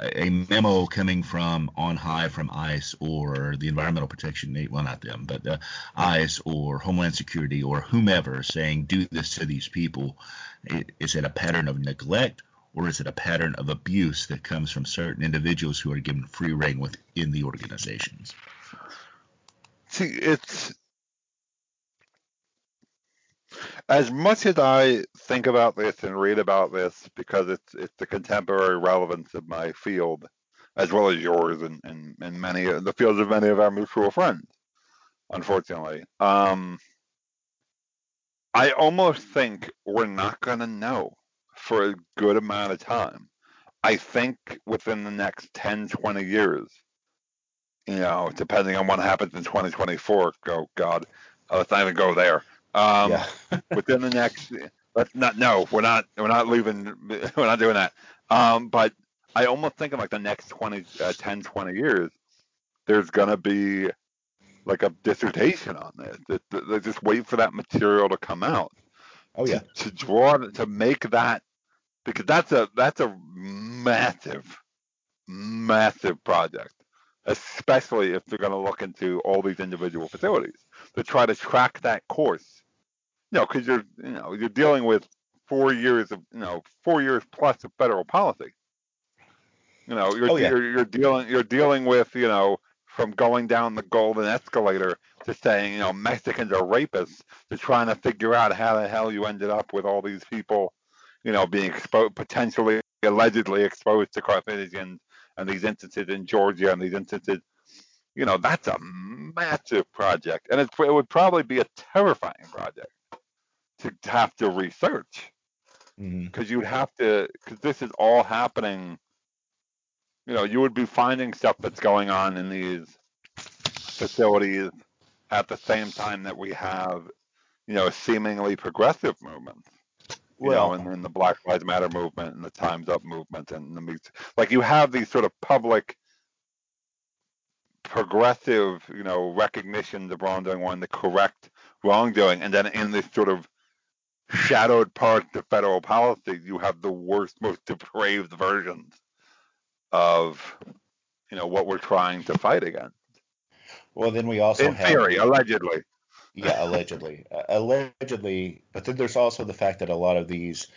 a memo coming from on high from ICE or the Environmental Protection well not them but uh, ICE or Homeland Security or whomever saying do this to these people. Is it a pattern of neglect or is it a pattern of abuse that comes from certain individuals who are given free reign within the organizations? See it's as much as I think about this and read about this because it's it's the contemporary relevance of my field, as well as yours and, and, and many the fields of many of our mutual friends, unfortunately. Um, I almost think we're not to know for a good amount of time. I think within the next 10, 20 years, you know, depending on what happens in 2024, go God, let's not even go there. Um, yeah. within the next, let's not. No, we're not. We're not leaving. We're not doing that. Um, but I almost think in like the next 20, uh, 10, 20 years, there's gonna be like a dissertation on this. They just wait for that material to come out. Oh yeah. To, to draw to make that because that's a that's a massive, massive project especially if they're going to look into all these individual facilities to try to track that course you know, because you're you know you're dealing with four years of you know four years plus of federal policy. You know, you're, oh, yeah. you're you're dealing you're dealing with you know from going down the golden escalator to saying you know Mexicans are rapists to trying to figure out how the hell you ended up with all these people, you know, being exposed potentially allegedly exposed to carcinogens and these instances in Georgia and these instances. You know, that's a massive project, and it, it would probably be a terrifying project to have to research because mm-hmm. you'd have to because this is all happening you know you would be finding stuff that's going on in these facilities at the same time that we have you know seemingly progressive movements you well, know and, and the black lives matter movement and the times up movement and the like you have these sort of public progressive you know recognition of wrongdoing one the correct wrongdoing and then in this sort of shadowed part of federal policy, you have the worst, most depraved versions of you know what we're trying to fight against. Well, then we also in have, theory, allegedly. Yeah, allegedly, uh, allegedly. But then there's also the fact that a lot of these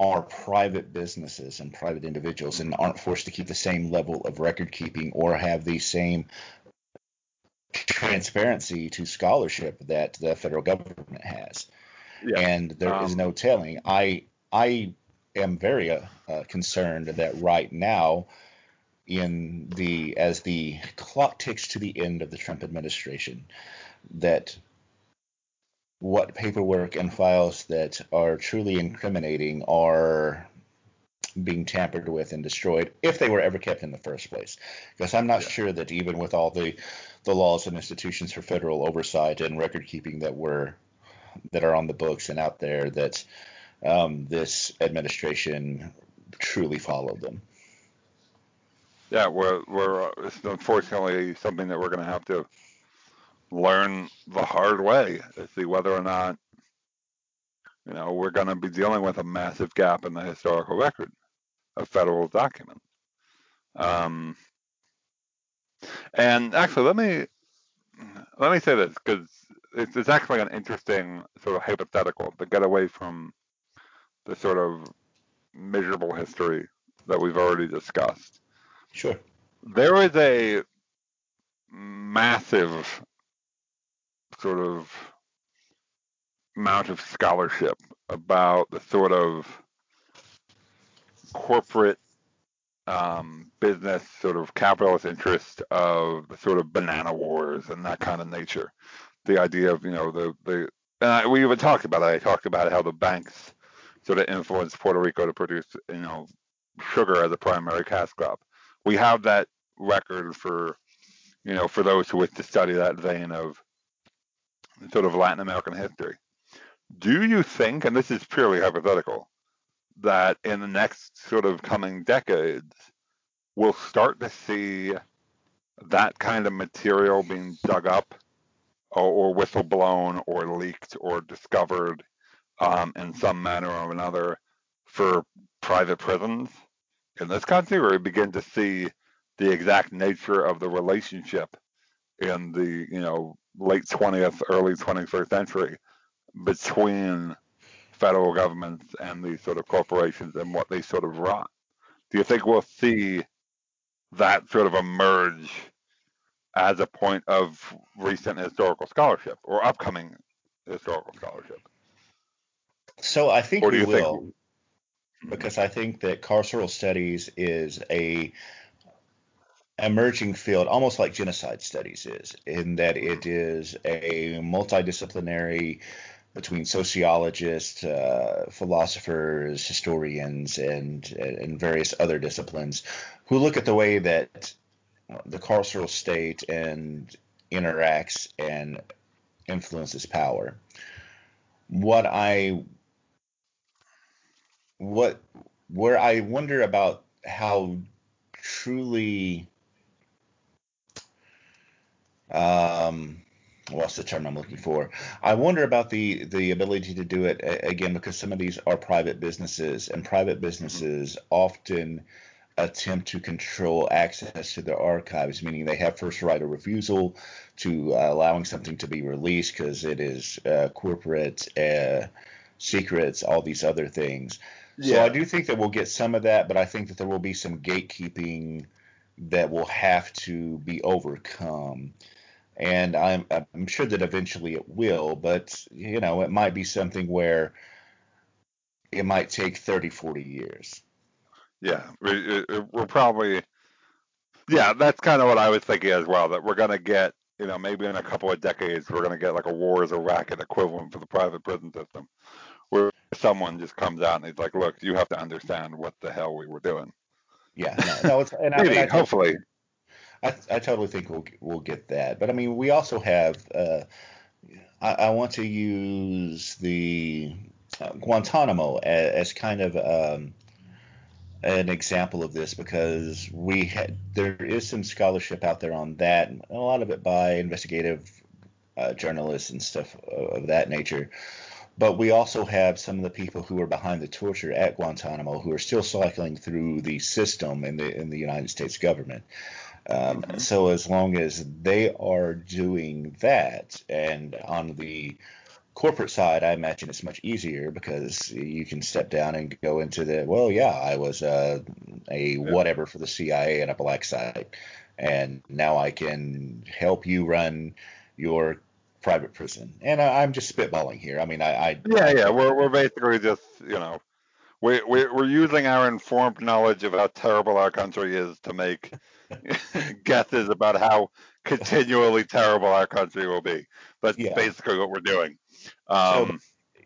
are private businesses and private individuals and aren't forced to keep the same level of record keeping or have the same transparency to scholarship that the federal government has yeah. and there um, is no telling. I I am very uh, uh, concerned that right now, in the as the clock ticks to the end of the Trump administration, that what paperwork and files that are truly incriminating are being tampered with and destroyed if they were ever kept in the first place. Because I'm not yeah. sure that even with all the the laws and institutions for federal oversight and record keeping that were that are on the books and out there that um, this administration truly followed them. Yeah, we're, we're it's unfortunately something that we're going to have to learn the hard way to see whether or not you know we're going to be dealing with a massive gap in the historical record of federal documents. Um, and actually, let me let me say this because it's, it's actually an interesting sort of hypothetical to get away from the sort of miserable history that we've already discussed. Sure. There is a massive sort of amount of scholarship about the sort of corporate um, business sort of capitalist interest of the sort of banana wars and that kind of nature. The idea of you know the the and I, we even talked about it. I talked about how the banks sort of influenced Puerto Rico to produce you know sugar as a primary cash crop. We have that record for you know for those who wish to study that vein of sort of Latin American history. Do you think, and this is purely hypothetical, that in the next sort of coming decades, we'll start to see that kind of material being dug up or, whistleblown or leaked or discovered um, in some manner or another for private prisons in this country, we begin to see the exact nature of the relationship in the you know late 20th, early 21st century between federal governments and these sort of corporations and what they sort of run. Do you think we'll see that sort of emerge as a point of recent historical scholarship or upcoming historical scholarship? So I think we will, think... because I think that carceral studies is a emerging field, almost like genocide studies is, in that it is a multidisciplinary between sociologists, uh, philosophers, historians, and and various other disciplines who look at the way that the carceral state and interacts and influences power. What I what where I wonder about how truly um what's the term I'm looking for? I wonder about the the ability to do it again because some of these are private businesses, and private businesses often attempt to control access to their archives, meaning they have first right of refusal to uh, allowing something to be released because it is uh, corporate uh, secrets, all these other things. Yeah. So I do think that we'll get some of that, but I think that there will be some gatekeeping that will have to be overcome and I'm I'm sure that eventually it will, but you know, it might be something where it might take 30, 40 years. Yeah, we, we're probably yeah, that's kind of what I was thinking as well. That we're gonna get, you know, maybe in a couple of decades, we're gonna get like a war is a racket equivalent for the private prison system, where someone just comes out and he's like, "Look, you have to understand what the hell we were doing." Yeah, no, no it's and maybe, I, I, hopefully. I, I totally think we'll we'll get that. But I mean, we also have. Uh, I, I, want to use the uh, Guantanamo as, as, kind of um, an example of this because we had there is some scholarship out there on that, a lot of it by investigative uh, journalists and stuff of, of that nature. But we also have some of the people who are behind the torture at Guantanamo who are still cycling through the system in the in the United States government. Um, mm-hmm. So as long as they are doing that, and on the corporate side, I imagine it's much easier because you can step down and go into the well, yeah, I was uh, a whatever for the CIA and a black site, and now I can help you run your private prison. And I, am just spitballing here. I mean, I, I yeah, yeah, we're we're basically just you know. We, we, we're using our informed knowledge of how terrible our country is to make guesses about how continually terrible our country will be. That's yeah. basically what we're doing. Um,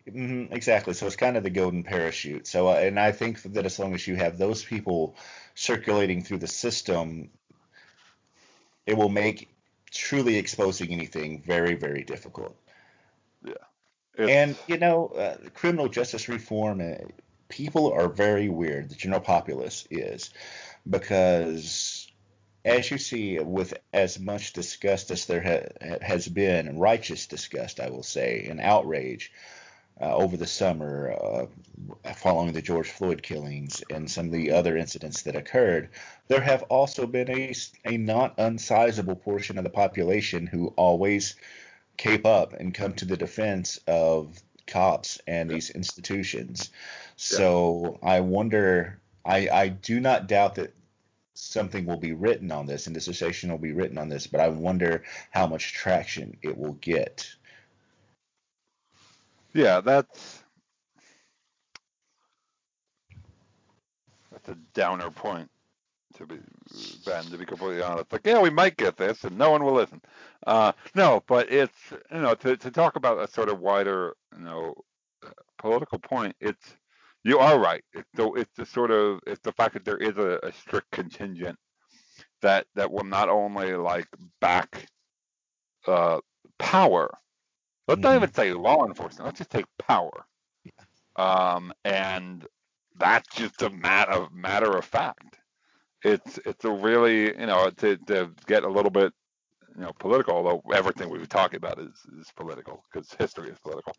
so, mm-hmm, exactly. So it's kind of the golden parachute. So, uh, and I think that as long as you have those people circulating through the system, it will make truly exposing anything very, very difficult. Yeah. It's, And you know, uh, criminal justice reform, uh, people are very weird. The general populace is because, as you see, with as much disgust as there ha- has been, and righteous disgust, I will say, and outrage uh, over the summer uh, following the George Floyd killings and some of the other incidents that occurred, there have also been a, a not unsizable portion of the population who always cape up and come to the defense of cops and these institutions. So I wonder, I, I do not doubt that something will be written on this and dissertation will be written on this, but I wonder how much traction it will get. yeah, that's that's a downer point to be Ben, to be completely honest. Like, yeah, we might get this, and no one will listen. Uh, no, but it's you know to to talk about a sort of wider you know political point. It's you are right. It's the it's the sort of it's the fact that there is a, a strict contingent that that will not only like back uh, power. Let's not even say law enforcement. Let's just take power. Um, and that's just a matter of matter of fact. It's it's a really you know to to get a little bit you know political, although everything we've talked about is is political because history is political.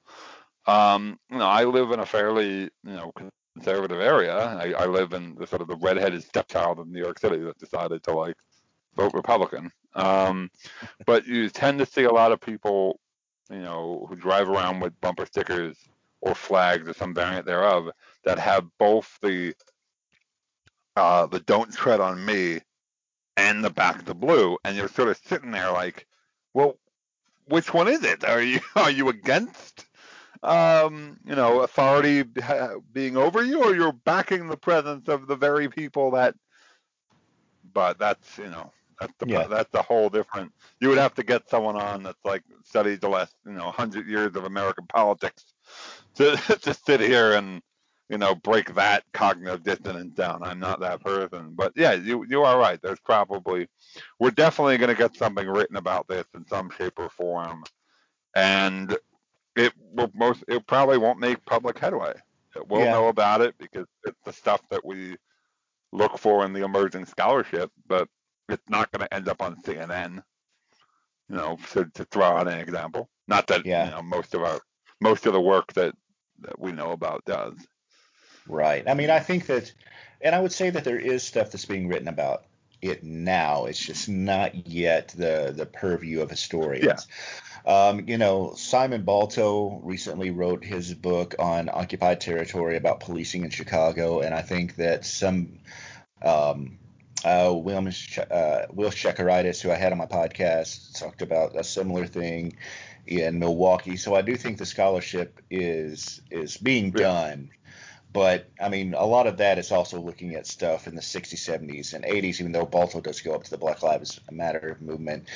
Um, you know, I live in a fairly you know conservative area. I, I live in the sort of the redheaded stepchild of New York City that decided to like vote Republican. Um, but you tend to see a lot of people, you know, who drive around with bumper stickers or flags or some variant thereof that have both the uh, the "Don't tread on me" and the "Back the blue," and you're sort of sitting there like, well, which one is it? Are you are you against? Um, you know, authority being over you, or you're backing the presence of the very people that. But that's you know that's the Yeah. that's a whole different. You would have to get someone on that's like studied the last you know hundred years of American politics to to sit here and you know break that cognitive dissonance down. I'm not that person, but yeah, you you are right. There's probably we're definitely going to get something written about this in some shape or form, and it will most it probably won't make public headway. We'll Yeah. know about it because it's the stuff that we look for in the emerging scholarship, but it's not going to end up on CNN. You know, to, to throw out an example. Not that Yeah. you know most of our most of the work that that we know about does. Right. I mean, I think that, and I would say that there is stuff that's being written about it now. It's just not yet the the purview of historians. Um, you know, Simon Balto recently wrote his book on occupied territory about policing in Chicago, and I think that some um, uh, Will, uh, Will Shekaritis, who I had on my podcast, talked about a similar thing in Milwaukee. So I do think the scholarship is is being Yeah. done. But I mean, a lot of that is also looking at stuff in the 60s, 70s, and 80s, even though Balto does go up to the Black Lives Matter movement.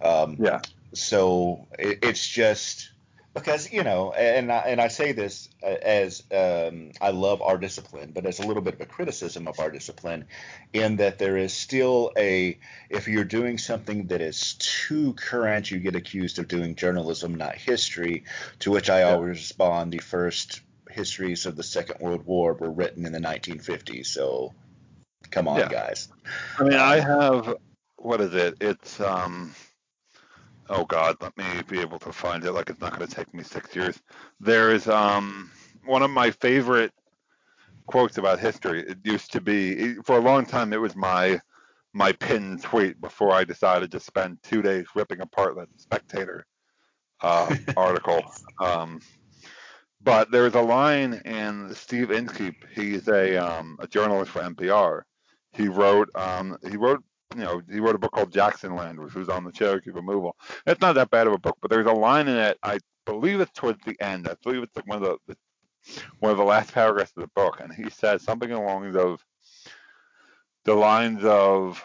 Um, Yeah. so it, it's just because you know, and I, and I say this as um, I love our discipline, but as a little bit of a criticism of our discipline, in that there is still a if you're doing something that is too current, you get accused of doing journalism, not history. To which I always respond: the first histories of the Second World War were written in the 1950s. So come on, Yeah. guys. I mean, I have what is it? It's um. Oh God, let me be able to find it. Like it's not going to take me six years. There is um one of my favorite quotes about history. It used to be for a long time. It was my my pinned tweet before I decided to spend two days ripping apart that Spectator uh, article. Um, but there's a line in Steve Inskeep. He's a um, a journalist for NPR. He wrote um, he wrote you know he wrote a book called Jacksonland, which was on the Cherokee removal. It's not that bad of a book, but there's a line in it. I believe it's towards the end. I believe it's like one of the, the one of the last paragraphs of the book, and he says something along those the lines of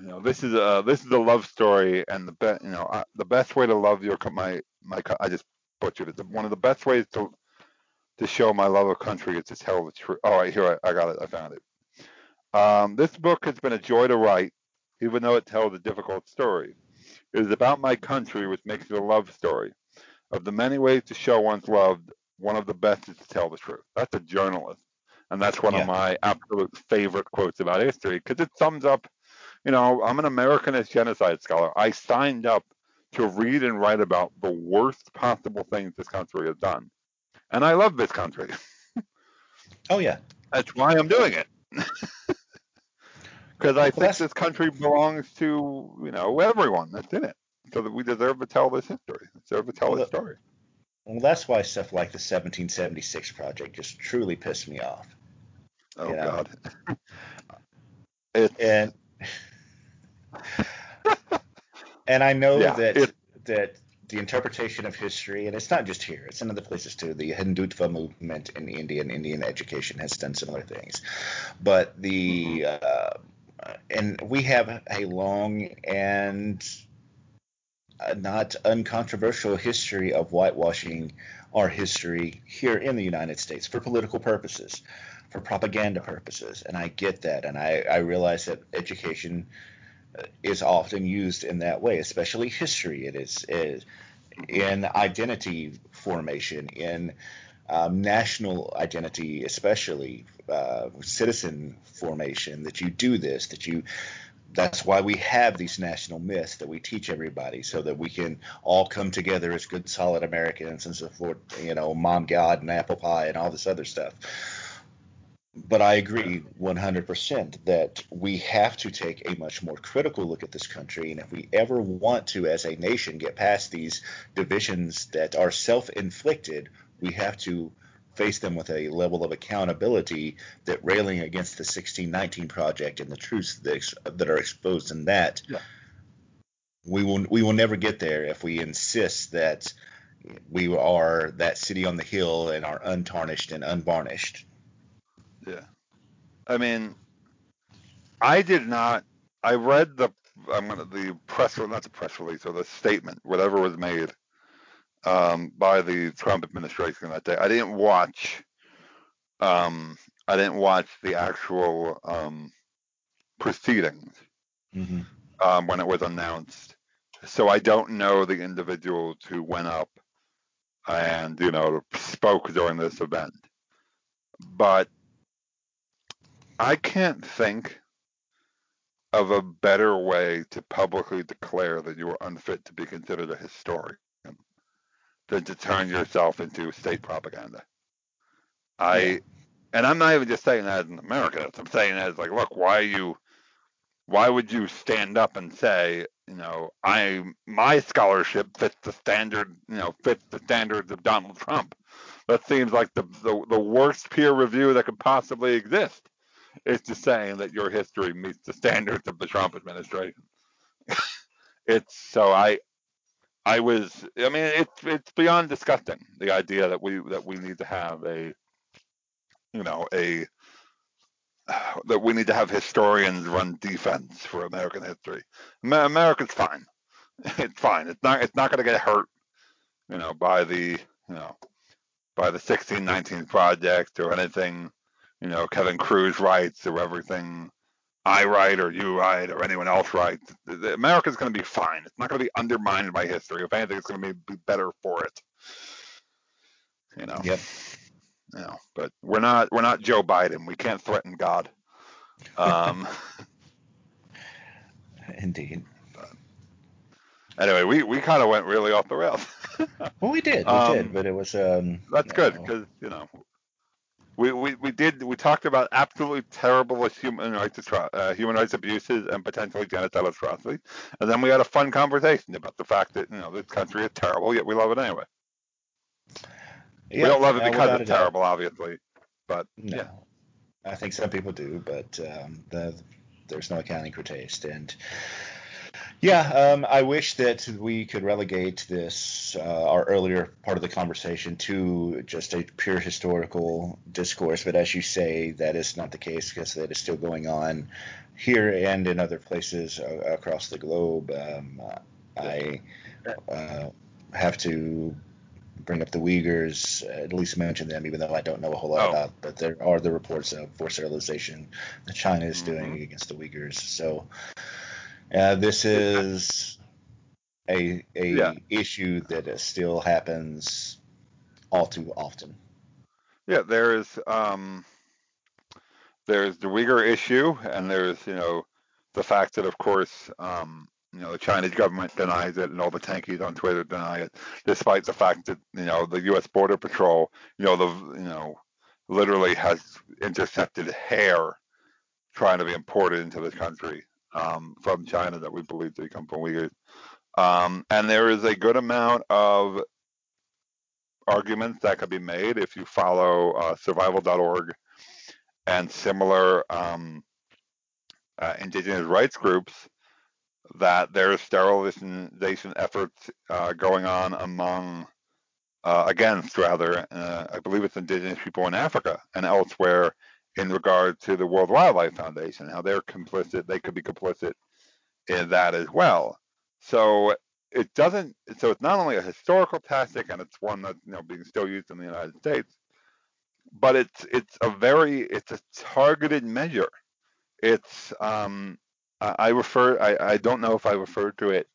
you know this is a this is a love story, and the best you know uh, the best way to love your my my I just butchered it. The- One of the best ways to to show my love of country is to tell the truth. All right, here I, I got it. I found it. Um, this book has been a joy to write, even though it tells a difficult story. It is about my country, which makes it a love story. of the many ways to show one's love, one of the best is to tell the truth. That's a journalist. And that's one Yeah. of my absolute favorite quotes about history because it sums up, you know, I'm an Americanist genocide scholar. I signed up to read and write about the worst possible things this country has done. And I love this country. Oh yeah. That's why I'm doing it. Because I think that's- this country belongs to, you know, everyone that's in it. So that we deserve to tell this history. Deserve to tell Well, this the- story. Well, that's why stuff like the 1776 project just truly pissed me off. Oh Yeah. God. It's And and I know Yeah, that it- that the interpretation of history, and it's not just here, it's in other places too. The Hindutva movement in India and Indian education has done similar things. But the uh, and we have a long and uh, not uncontroversial history of whitewashing our history here in the United States for political purposes, for propaganda purposes, and I get that, and I, I realize that education is often used in that way, especially history. It is, in identity formation, in um, national identity, especially uh, citizen formation, that you do this, that you that's why we have these national myths that we teach everybody so that we can all come together as good solid americans and support you know mom god and apple pie and all this other stuff but i agree 100% that we have to take a much more critical look at this country. And if we ever want to as a nation get past these divisions that are self-inflicted we have to face them with a level of accountability that railing against the 1619 project and the truths that, ex- that are exposed in that. Yeah. we will we will never get there if we insist that we are that city on the hill and are untarnished and unvarnished Yeah. I mean, I did not. I read the I'm gonna the press not the press release or the statement, whatever was made um, by the Trump administration that day. I didn't watch. Um, I didn't watch the actual um, proceedings mm-hmm. um, when it was announced, so I don't know the individuals who went up and you know spoke during this event, but I can't think of a better way to publicly declare that you are unfit to be considered a historian than to turn yourself into state propaganda. I and I'm not even just saying that in America. I'm saying that as like, look, why are you why would you stand up and say, you know, I my scholarship fits the standard, you know, fits the standards of Donald Trump? That seems like the the, the worst peer review that could possibly exist. Is just saying that your history meets the standards of the Trump administration. it's so I I was I mean it's it's beyond disgusting the idea that we that we need to have a you know a that we need to have historians run defense for American history. America's fine. It's fine. It's not it's not going to get hurt, you know, by the you know by the 1619 project or anything, you know, Kevin Kruse writes or everything I write or you write or anyone else writes. America's going to be fine. It's not going to be undermined by history. If anything, it's going to be, be better for it. You know. Yep. You know, but we're not we're not Joe Biden. We can't threaten God. Um. indeed anyway, we, we kind of went really off the rails. well we did we Um, did but it was um That's good because you know we, we, we did we talked about absolutely terrible human rights uh, human rights abuses and potentially genocidal atrocities, and then we had a fun conversation about the fact that you know this country is terrible yet we love it anyway. yeah, we don't love it because it's a doubt. terrible, obviously, but No, yeah, I think some people do, but um, the, there's no accounting for taste. And yeah, um, I wish that we could relegate this, uh, our earlier part of the conversation, to just a pure historical discourse. But as you say, that is not the case because that is still going on here and in other places uh, across the globe. Um, I uh, have to bring up the Uyghurs, at least mention them, even though I don't know a whole lot Oh. about. But there are the reports of forced sterilization that China is Mhm. doing against the Uyghurs. So uh, this is a a Yeah. issue that still happens all too often. Yeah, there's um, there's the Uyghur issue, and there's you know the fact that of course um, you know the Chinese government denies it, and all the tankies on Twitter deny it, despite the fact that you know the U.S. Border Patrol, you know the you know literally has intercepted hair trying to be imported into this country um, from China that we believe to come from Uyghurs. Um, and there is a good amount of arguments that could be made if you follow uh, survival.org and similar um, uh, indigenous rights groups that there's sterilization efforts uh, going on among uh, against rather uh, I believe it's indigenous people in Africa and elsewhere in regard to the World Wildlife Foundation how they're complicit they could be complicit in that as well. So it doesn't so it's not only a historical tactic and it's one that's you know being still used in the United States but it's it's a very it's a targeted measure. It's um I refer I, I don't know if I referred to it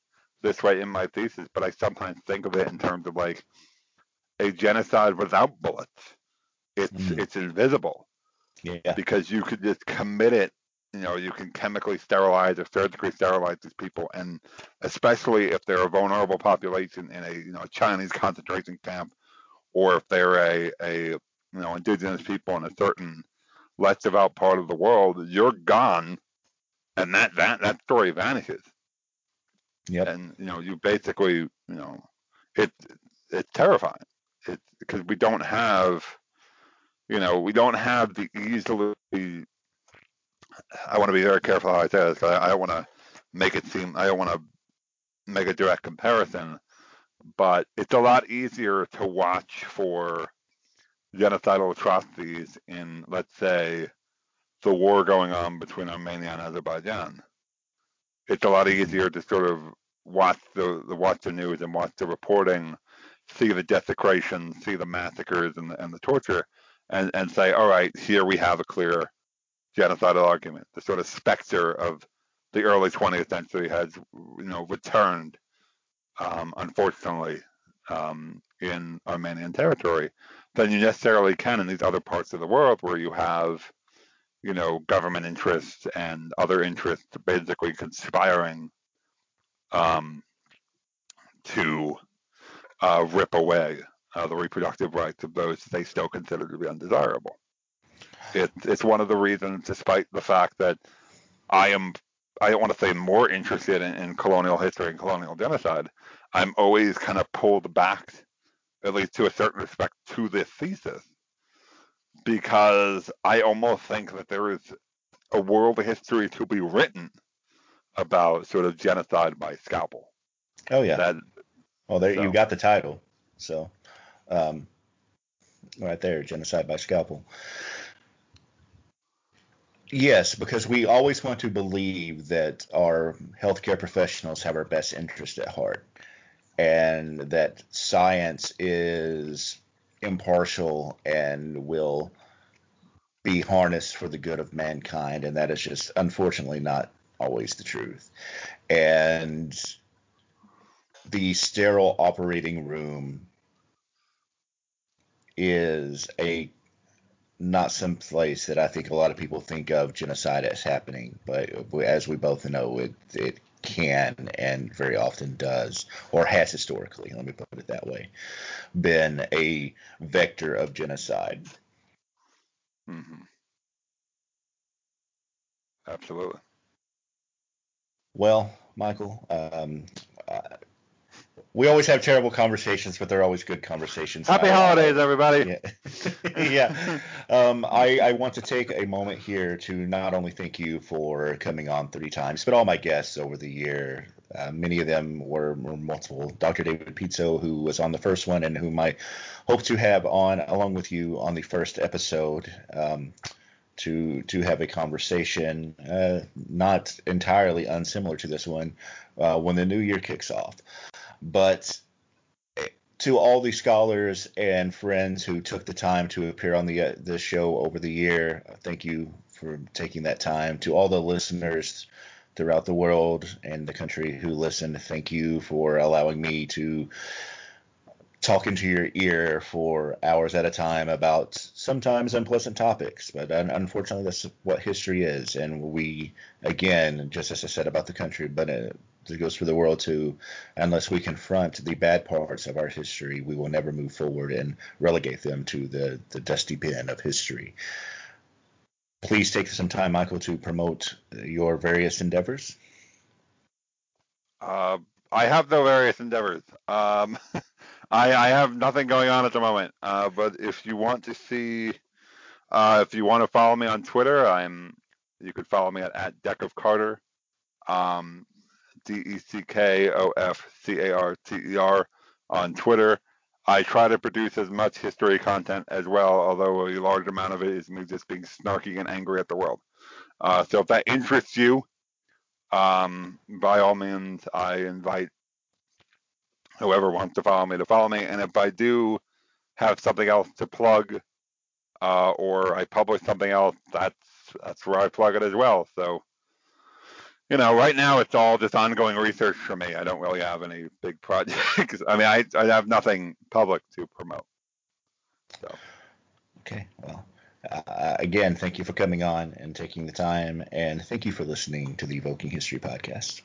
this way in my thesis but I sometimes think of it in terms of like a genocide without bullets. It's Mm. it's invisible Yeah. because you could just commit it. You know, you can chemically sterilize or surgically sterilize these people, and especially if they're a vulnerable population in a you know Chinese concentration camp, or if they're a a you know indigenous people in a certain less developed part of the world, you're gone, and that that that story vanishes. Yeah. And you know, you basically you know, it it's terrifying. It's because we don't have you know, we don't have the easily. I want to be very careful how I say this. I, I don't want to make it seem. I don't want to make a direct comparison, but it's a lot easier to watch for genocidal atrocities in, let's say, the war going on between Armenia and Azerbaijan. It's a lot easier to sort of watch the, the watch the news and watch the reporting, see the desecration, see the massacres and the, and the torture, and, and say, all right, here we have a clear genocidal argument. The sort of specter of the early 20th century has, you know, returned, um, unfortunately, um, in Armenian territory. Than you necessarily can in these other parts of the world where you have, you know, government interests and other interests basically conspiring um, to uh, rip away uh, the reproductive rights of those they still consider to be undesirable. It, it's one of the reasons, despite the fact that I am, I don't want to say more interested in, in colonial history and colonial genocide, I'm always kind of pulled back, at least to a certain respect, to this thesis. Because I almost think that there is a world of history to be written about sort of genocide by scalpel. Oh yeah. That well, there so. you got the title. So, um, right there, genocide by scalpel. Yes, because we always want to believe that our healthcare professionals have our best interest at heart and that science is impartial and will be harnessed for the good of mankind. And that is just unfortunately not always the truth. And the sterile operating room is a not some place that I think a lot of people think of genocide as happening, but as we both know, it it can and very often does, or has historically, let me put it that way, been a vector of genocide. Mm-hmm. Absolutely. Well, Michael, um, we always have terrible conversations, but they're always good conversations. Happy I, holidays, everybody. Yeah. yeah. Um, I, I want to take a moment here to not only thank you for coming on three times, but all my guests over the year. Uh, many of them were, were multiple. Dr. David Pizzo, who was on the first one and whom I hope to have on along with you on the first episode. Um, to to have a conversation, uh, not entirely unsimilar to this one, uh, when the new year kicks off. But to all the scholars and friends who took the time to appear on the uh, the show over the year, thank you for taking that time. To all the listeners throughout the world and the country who listen. Thank you for allowing me to talk into your ear for hours at a time about sometimes unpleasant topics. But unfortunately, that's what history is. And we, again, just as I said about the country, but it, it goes for the world too. Unless we confront the bad parts of our history, we will never move forward and relegate them to the, the dusty bin of history. Please take some time, Michael, to promote your various endeavors. Uh, I have no various endeavors. Um, I, I have nothing going on at the moment. Uh, but if you want to see, uh, if you want to follow me on Twitter, I'm. You could follow me at, at Deck of Carter, um, D E C K O F C A R T E R on Twitter. I try to produce as much history content as well, although a large amount of it is me just being snarky and angry at the world. Uh, so if that interests you, um, by all means, I invite whoever wants to follow me to follow me. And if I do have something else to plug, uh, or I publish something else, that's that's where I plug it as well. So, you know, right now it's all just ongoing research for me. I don't really have any big projects. I mean, I I have nothing public to promote. So. Okay. Well. Uh, again, thank you for coming on and taking the time, and thank you for listening to the Evoking History podcast.